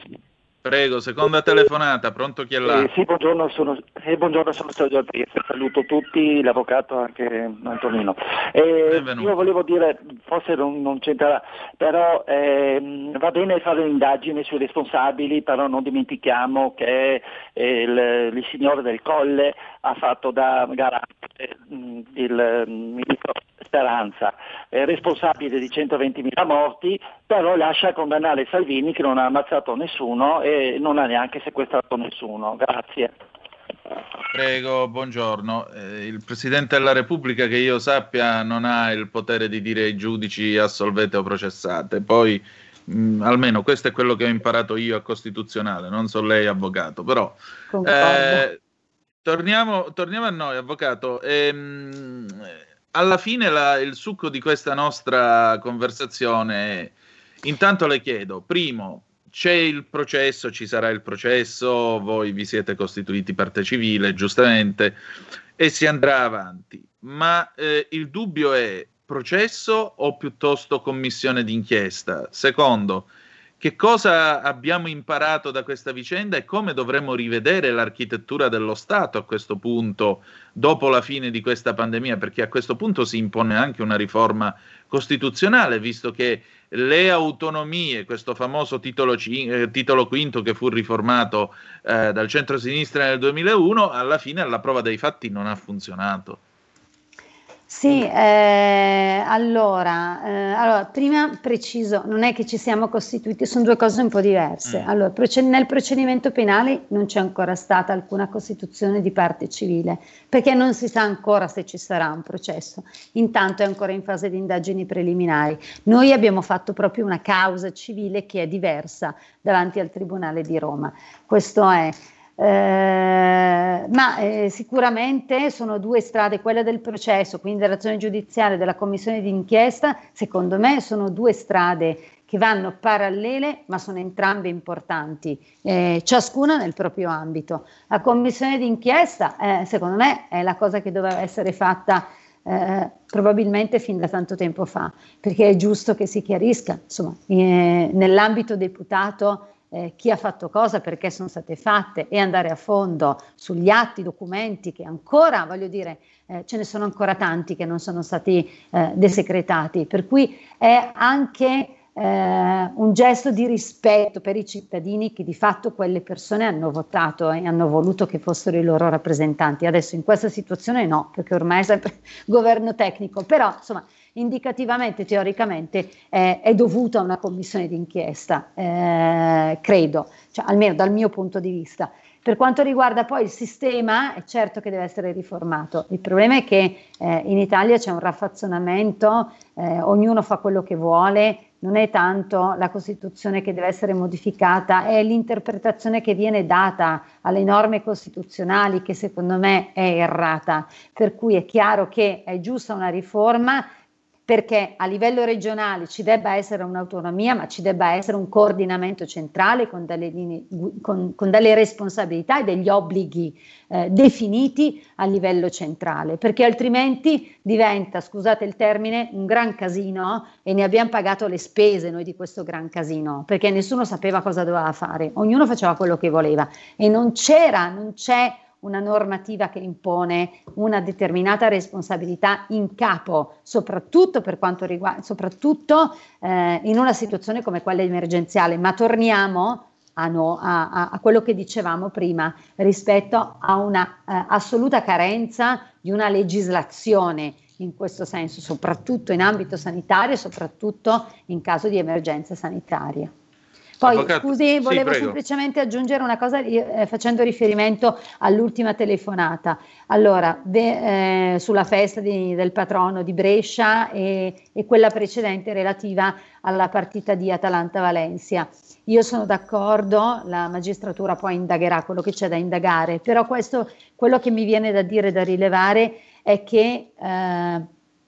Prego, seconda telefonata, pronto chi è là? Eh, sì, buongiorno, sono, eh, buongiorno, sono Sergio Trieste, saluto tutti, l'avvocato anche Antonino. Eh, io volevo dire, forse non, non c'entrerà, però ehm, va bene fare un'indagine sui responsabili, però non dimentichiamo che eh, il, il signore del Colle ha fatto da garante mm, il ministro Speranza, è responsabile di 120.000 morti, però lascia condannare Salvini che non ha ammazzato nessuno e non ha neanche sequestrato nessuno. Grazie. Prego, buongiorno. Eh, il Presidente della Repubblica, che io sappia, non ha il potere di dire ai giudici assolvete o processate. Poi, mh, mm, almeno questo è quello che ho imparato io a Costituzionale, non so lei avvocato, però... Eh, torniamo, torniamo, a noi, avvocato. Ehm, alla fine la, il succo di questa nostra conversazione è, intanto le chiedo, primo, c'è il processo, ci sarà il processo, voi vi siete costituiti parte civile, giustamente, e si andrà avanti. Ma eh, il dubbio è processo o piuttosto commissione d'inchiesta? Secondo, che cosa abbiamo imparato da questa vicenda e come dovremmo rivedere l'architettura dello Stato a questo punto, dopo la fine di questa pandemia, perché a questo punto si impone anche una riforma costituzionale, visto che le autonomie, questo famoso titolo, eh, titolo quinto che fu riformato eh, dal centro-sinistra nel 2001, alla fine alla prova dei fatti non ha funzionato. Sì, eh, allora, eh, allora, prima preciso, non è che ci siamo costituiti, sono due cose un po' diverse. Mm. Allora, proced- nel procedimento penale non c'è ancora stata alcuna costituzione di parte civile, perché non si sa ancora se ci sarà un processo. Intanto è ancora in fase di indagini preliminari. Noi abbiamo fatto proprio una causa civile che è diversa davanti al Tribunale di Roma. Questo è. Eh, ma eh, sicuramente sono due strade, quella del processo, quindi dell'azione giudiziaria, della commissione d'inchiesta, secondo me sono due strade che vanno parallele, ma sono entrambe importanti, eh, ciascuna nel proprio ambito. La commissione d'inchiesta, eh, secondo me, è la cosa che doveva essere fatta eh, probabilmente fin da tanto tempo fa, perché è giusto che si chiarisca, insomma, eh, nell'ambito deputato eh, chi ha fatto cosa, perché sono state fatte e andare a fondo sugli atti, documenti che ancora, voglio dire, eh, ce ne sono ancora tanti che non sono stati eh, desecretati, per cui è anche eh, un gesto di rispetto per i cittadini che di fatto quelle persone hanno votato e hanno voluto che fossero i loro rappresentanti. Adesso in questa situazione no, perché ormai è sempre governo tecnico, però insomma indicativamente, teoricamente, eh, è dovuta a una commissione d'inchiesta, eh, credo, cioè, almeno dal mio punto di vista. Per quanto riguarda poi il sistema, è certo che deve essere riformato. Il problema è che eh, in Italia c'è un raffazzonamento, eh, ognuno fa quello che vuole, non è tanto la Costituzione che deve essere modificata, è l'interpretazione che viene data alle norme costituzionali che secondo me è errata. Per cui è chiaro che è giusta una riforma, perché a livello regionale ci debba essere un'autonomia, ma ci debba essere un coordinamento centrale con delle, linee, con, con delle responsabilità e degli obblighi eh, definiti a livello centrale, perché altrimenti diventa, scusate il termine, un gran casino e ne abbiamo pagato le spese noi di questo gran casino, perché nessuno sapeva cosa doveva fare, ognuno faceva quello che voleva e non c'era, non c'è una normativa che impone una determinata responsabilità in capo, soprattutto per quanto riguarda, soprattutto eh, in una situazione come quella emergenziale. Ma torniamo a, no, a, a, quello che dicevamo prima rispetto a una eh, assoluta carenza di una legislazione in questo senso, soprattutto in ambito sanitario e soprattutto in caso di emergenza sanitaria. Poi, Avvocato. scusi, volevo sì, semplicemente aggiungere una cosa eh, facendo riferimento all'ultima telefonata. Allora, de, eh, sulla festa di, del patrono di Brescia e, e, quella precedente relativa alla partita di Atalanta-Valencia. Io sono d'accordo, la magistratura poi indagherà quello che c'è da indagare, però questo, quello che mi viene da dire, da rilevare, è che eh,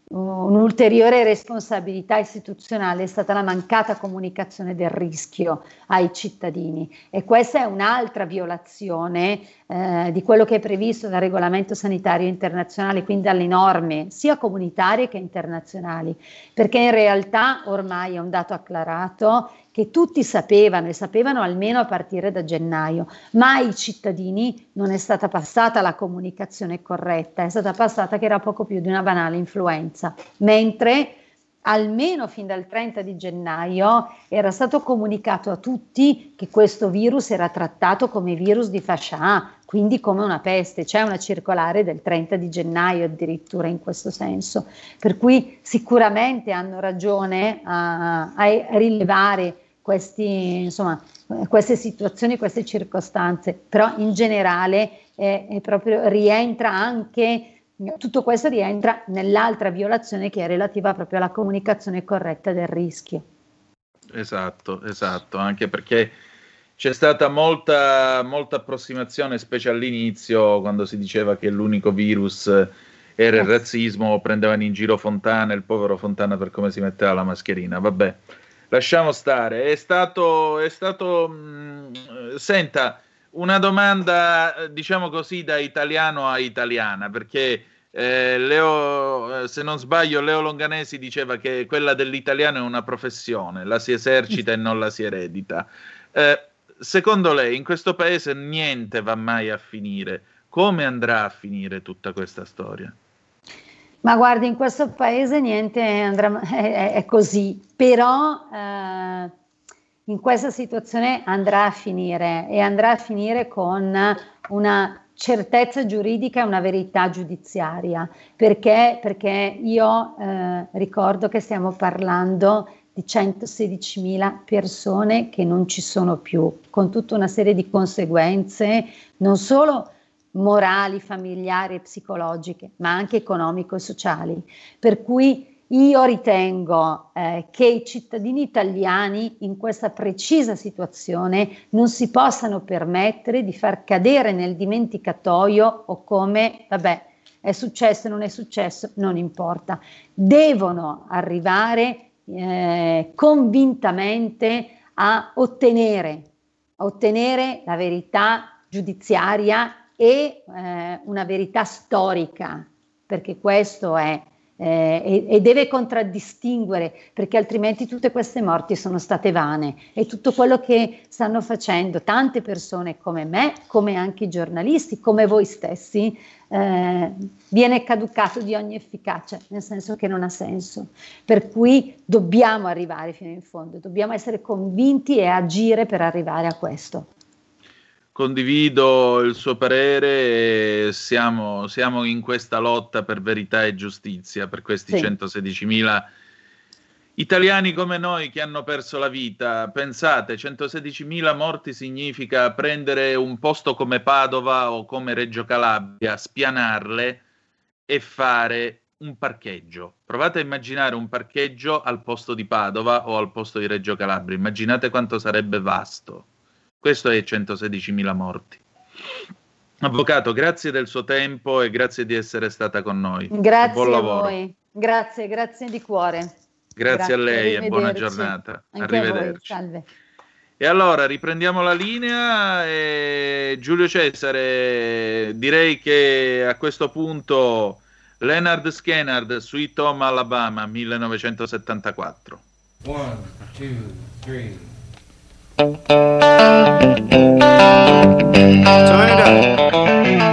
Un'ulteriore responsabilità istituzionale è stata la mancata comunicazione del rischio ai cittadini. E questa è un'altra violazione eh, di quello che è previsto dal regolamento sanitario internazionale, quindi dalle norme sia comunitarie che internazionali, perché in realtà ormai è un dato acclarato che tutti sapevano e sapevano almeno a partire da gennaio, ma ai cittadini non è stata passata la comunicazione corretta, è stata passata che era poco più di una banale influenza, mentre almeno fin dal 30 di gennaio era stato comunicato a tutti che questo virus era trattato come virus di fascia A, quindi come una peste. C'è una circolare del 30 di gennaio addirittura in questo senso, per cui sicuramente hanno ragione a, a rilevare questi, insomma, queste situazioni, queste circostanze, però in generale è, è proprio, rientra anche tutto questo rientra nell'altra violazione che è relativa proprio alla comunicazione corretta del rischio. Esatto, esatto, anche perché c'è stata molta, molta approssimazione, specie all'inizio, quando si diceva che l'unico virus era il razzismo, prendevano in giro Fontana, il povero Fontana per come si metteva la mascherina. Vabbè, lasciamo stare. È stato, è stato mh, mm, senta, una domanda, diciamo così, da italiano a italiana, perché eh, Leo, eh, se non sbaglio, Leo Longanesi diceva che quella dell'italiano è una professione, la si esercita e non la si eredita. Eh, secondo lei, in questo paese niente va mai a finire. Come andrà a finire tutta questa storia? Ma guardi, in questo paese niente andrà, è, è così, però eh, in questa situazione andrà a finire e andrà a finire con una certezza giuridica e una verità giudiziaria, perché, perché io eh, ricordo che stiamo parlando di 116.000 persone che non ci sono più, con tutta una serie di conseguenze, non solo morali, familiari e psicologiche, ma anche economico e sociali. Per cui io ritengo eh, che i cittadini italiani in questa precisa situazione non si possano permettere di far cadere nel dimenticatoio o come, vabbè, è successo, non è successo, non importa. Devono arrivare eh, convintamente a ottenere, a ottenere la verità giudiziaria e eh, una verità storica, perché questo è eh, e, e, deve contraddistinguere perché altrimenti tutte queste morti sono state vane e tutto quello che stanno facendo tante persone come me, come anche i giornalisti, come voi stessi, eh, viene caducato di ogni efficacia, nel senso che non ha senso. Per cui dobbiamo arrivare fino in fondo, dobbiamo essere convinti e agire per arrivare a questo condivido il suo parere e siamo, siamo, in questa lotta per verità e giustizia per questi sì. 116.000 italiani come noi che hanno perso la vita. Pensate, 116.000 morti significa prendere un posto come Padova o come Reggio Calabria, spianarle e fare un parcheggio. Provate a immaginare un parcheggio al posto di Padova o al posto di Reggio Calabria. Immaginate quanto sarebbe vasto questo è 116.000 morti. Avvocato, grazie del suo tempo e grazie di essere stata con noi. Grazie buon lavoro. a voi. Grazie, grazie di cuore. Grazie, grazie a lei e buona giornata. Anche Arrivederci. Salve. E allora riprendiamo la linea. E Giulio Cesare, direi che a questo punto Leonard Skennard, Sweet Home Alabama 1974. One, two, three. Turn it up.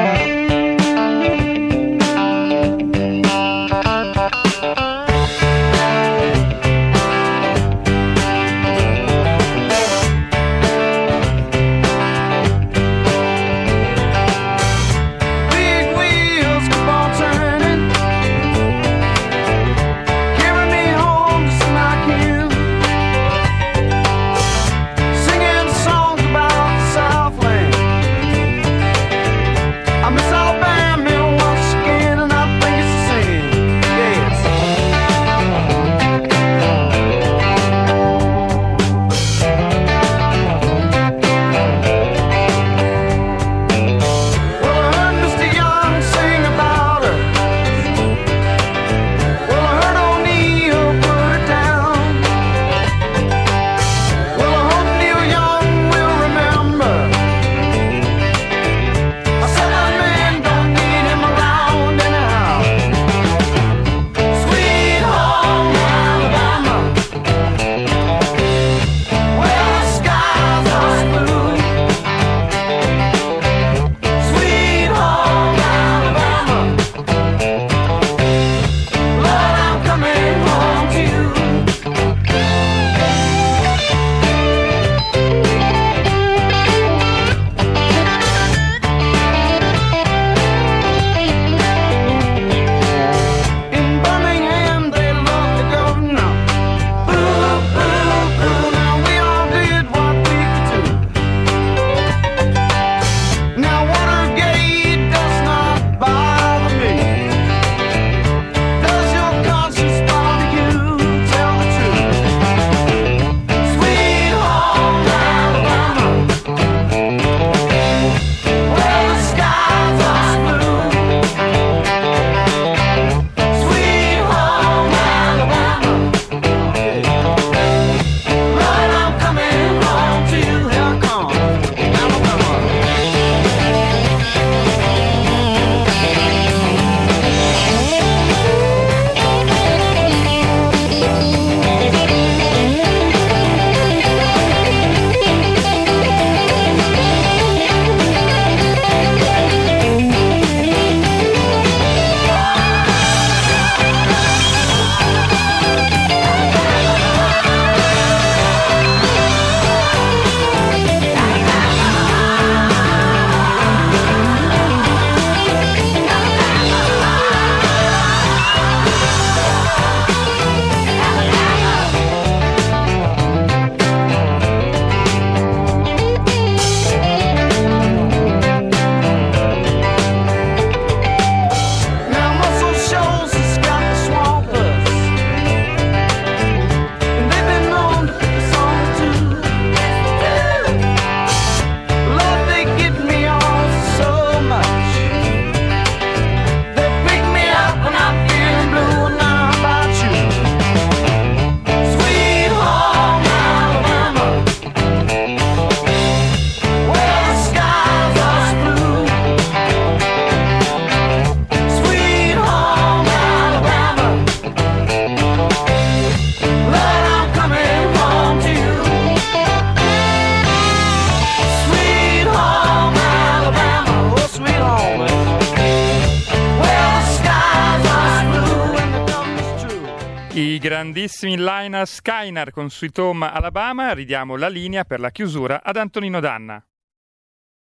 Grandissimi Lina Skyner con Sweet Home Alabama, ridiamo la linea per la chiusura ad Antonino Danna.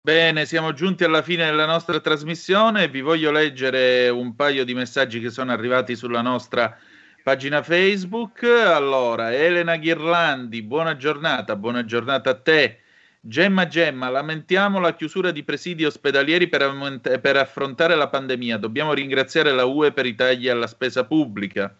Bene, siamo giunti alla fine della nostra trasmissione vi voglio leggere un paio di messaggi che sono arrivati sulla nostra pagina Facebook. Allora, Elena Ghirlandi, buona giornata, buona giornata a te. Gemma Gemma, lamentiamo la chiusura di presidi ospedalieri per, per, affrontare la pandemia. Dobbiamo ringraziare la UE per i tagli alla spesa pubblica.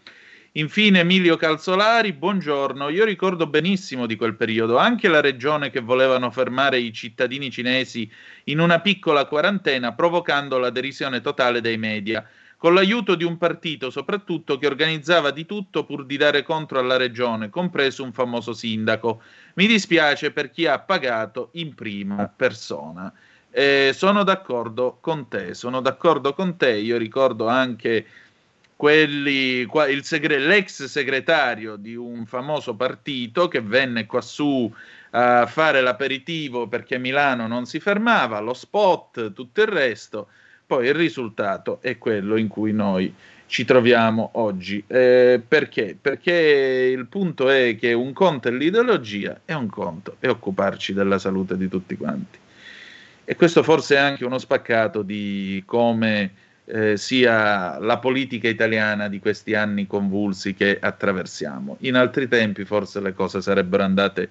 Infine Emilio Calzolari, buongiorno. Io ricordo benissimo di quel periodo, anche la regione che volevano fermare i cittadini cinesi in una piccola quarantena, provocando la derisione totale dei media con l'aiuto di un partito soprattutto che organizzava di tutto pur di dare contro alla regione, compreso un famoso sindaco. Mi dispiace per chi ha pagato in prima persona. Eh, sono d'accordo con te, sono d'accordo con te, io ricordo anche quelli, segre, l'ex segretario di un famoso partito che venne quassù a fare l'aperitivo perché Milano non si fermava, lo spot, tutto il resto poi il risultato è quello in cui noi ci troviamo oggi. Eh, perché? Perché il punto è che un conto è l'ideologia e un conto è occuparci della salute di tutti quanti. E questo forse è anche uno spaccato di come eh, sia la politica italiana di questi anni convulsi che attraversiamo. In altri tempi forse le cose sarebbero andate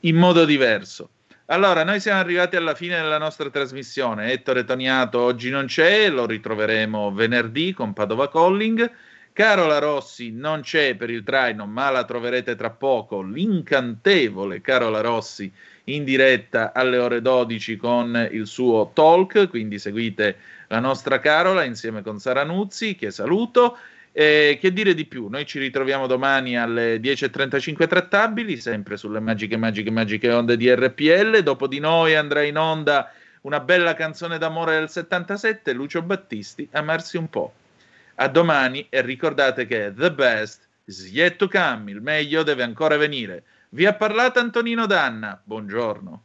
in modo diverso. Allora, noi siamo arrivati alla fine della nostra trasmissione. Ettore Toniato oggi non c'è, lo ritroveremo venerdì con Padova Calling. Carola Rossi non c'è per il traino, ma la troverete tra poco. L'incantevole Carola Rossi in diretta alle ore 12 con il suo talk. Quindi seguite la nostra Carola insieme con Sara Nuzzi, che saluto. Eh, che dire di più? Noi ci ritroviamo domani alle 10.35 trattabili, sempre sulle magiche, magiche, magiche onde di RPL. Dopo di noi andrà in onda una bella canzone d'amore del 77, Lucio Battisti, Amarsi un po'. A domani e ricordate che the best is yet to come, il meglio deve ancora venire. Vi ha parlato Antonino Danna, buongiorno.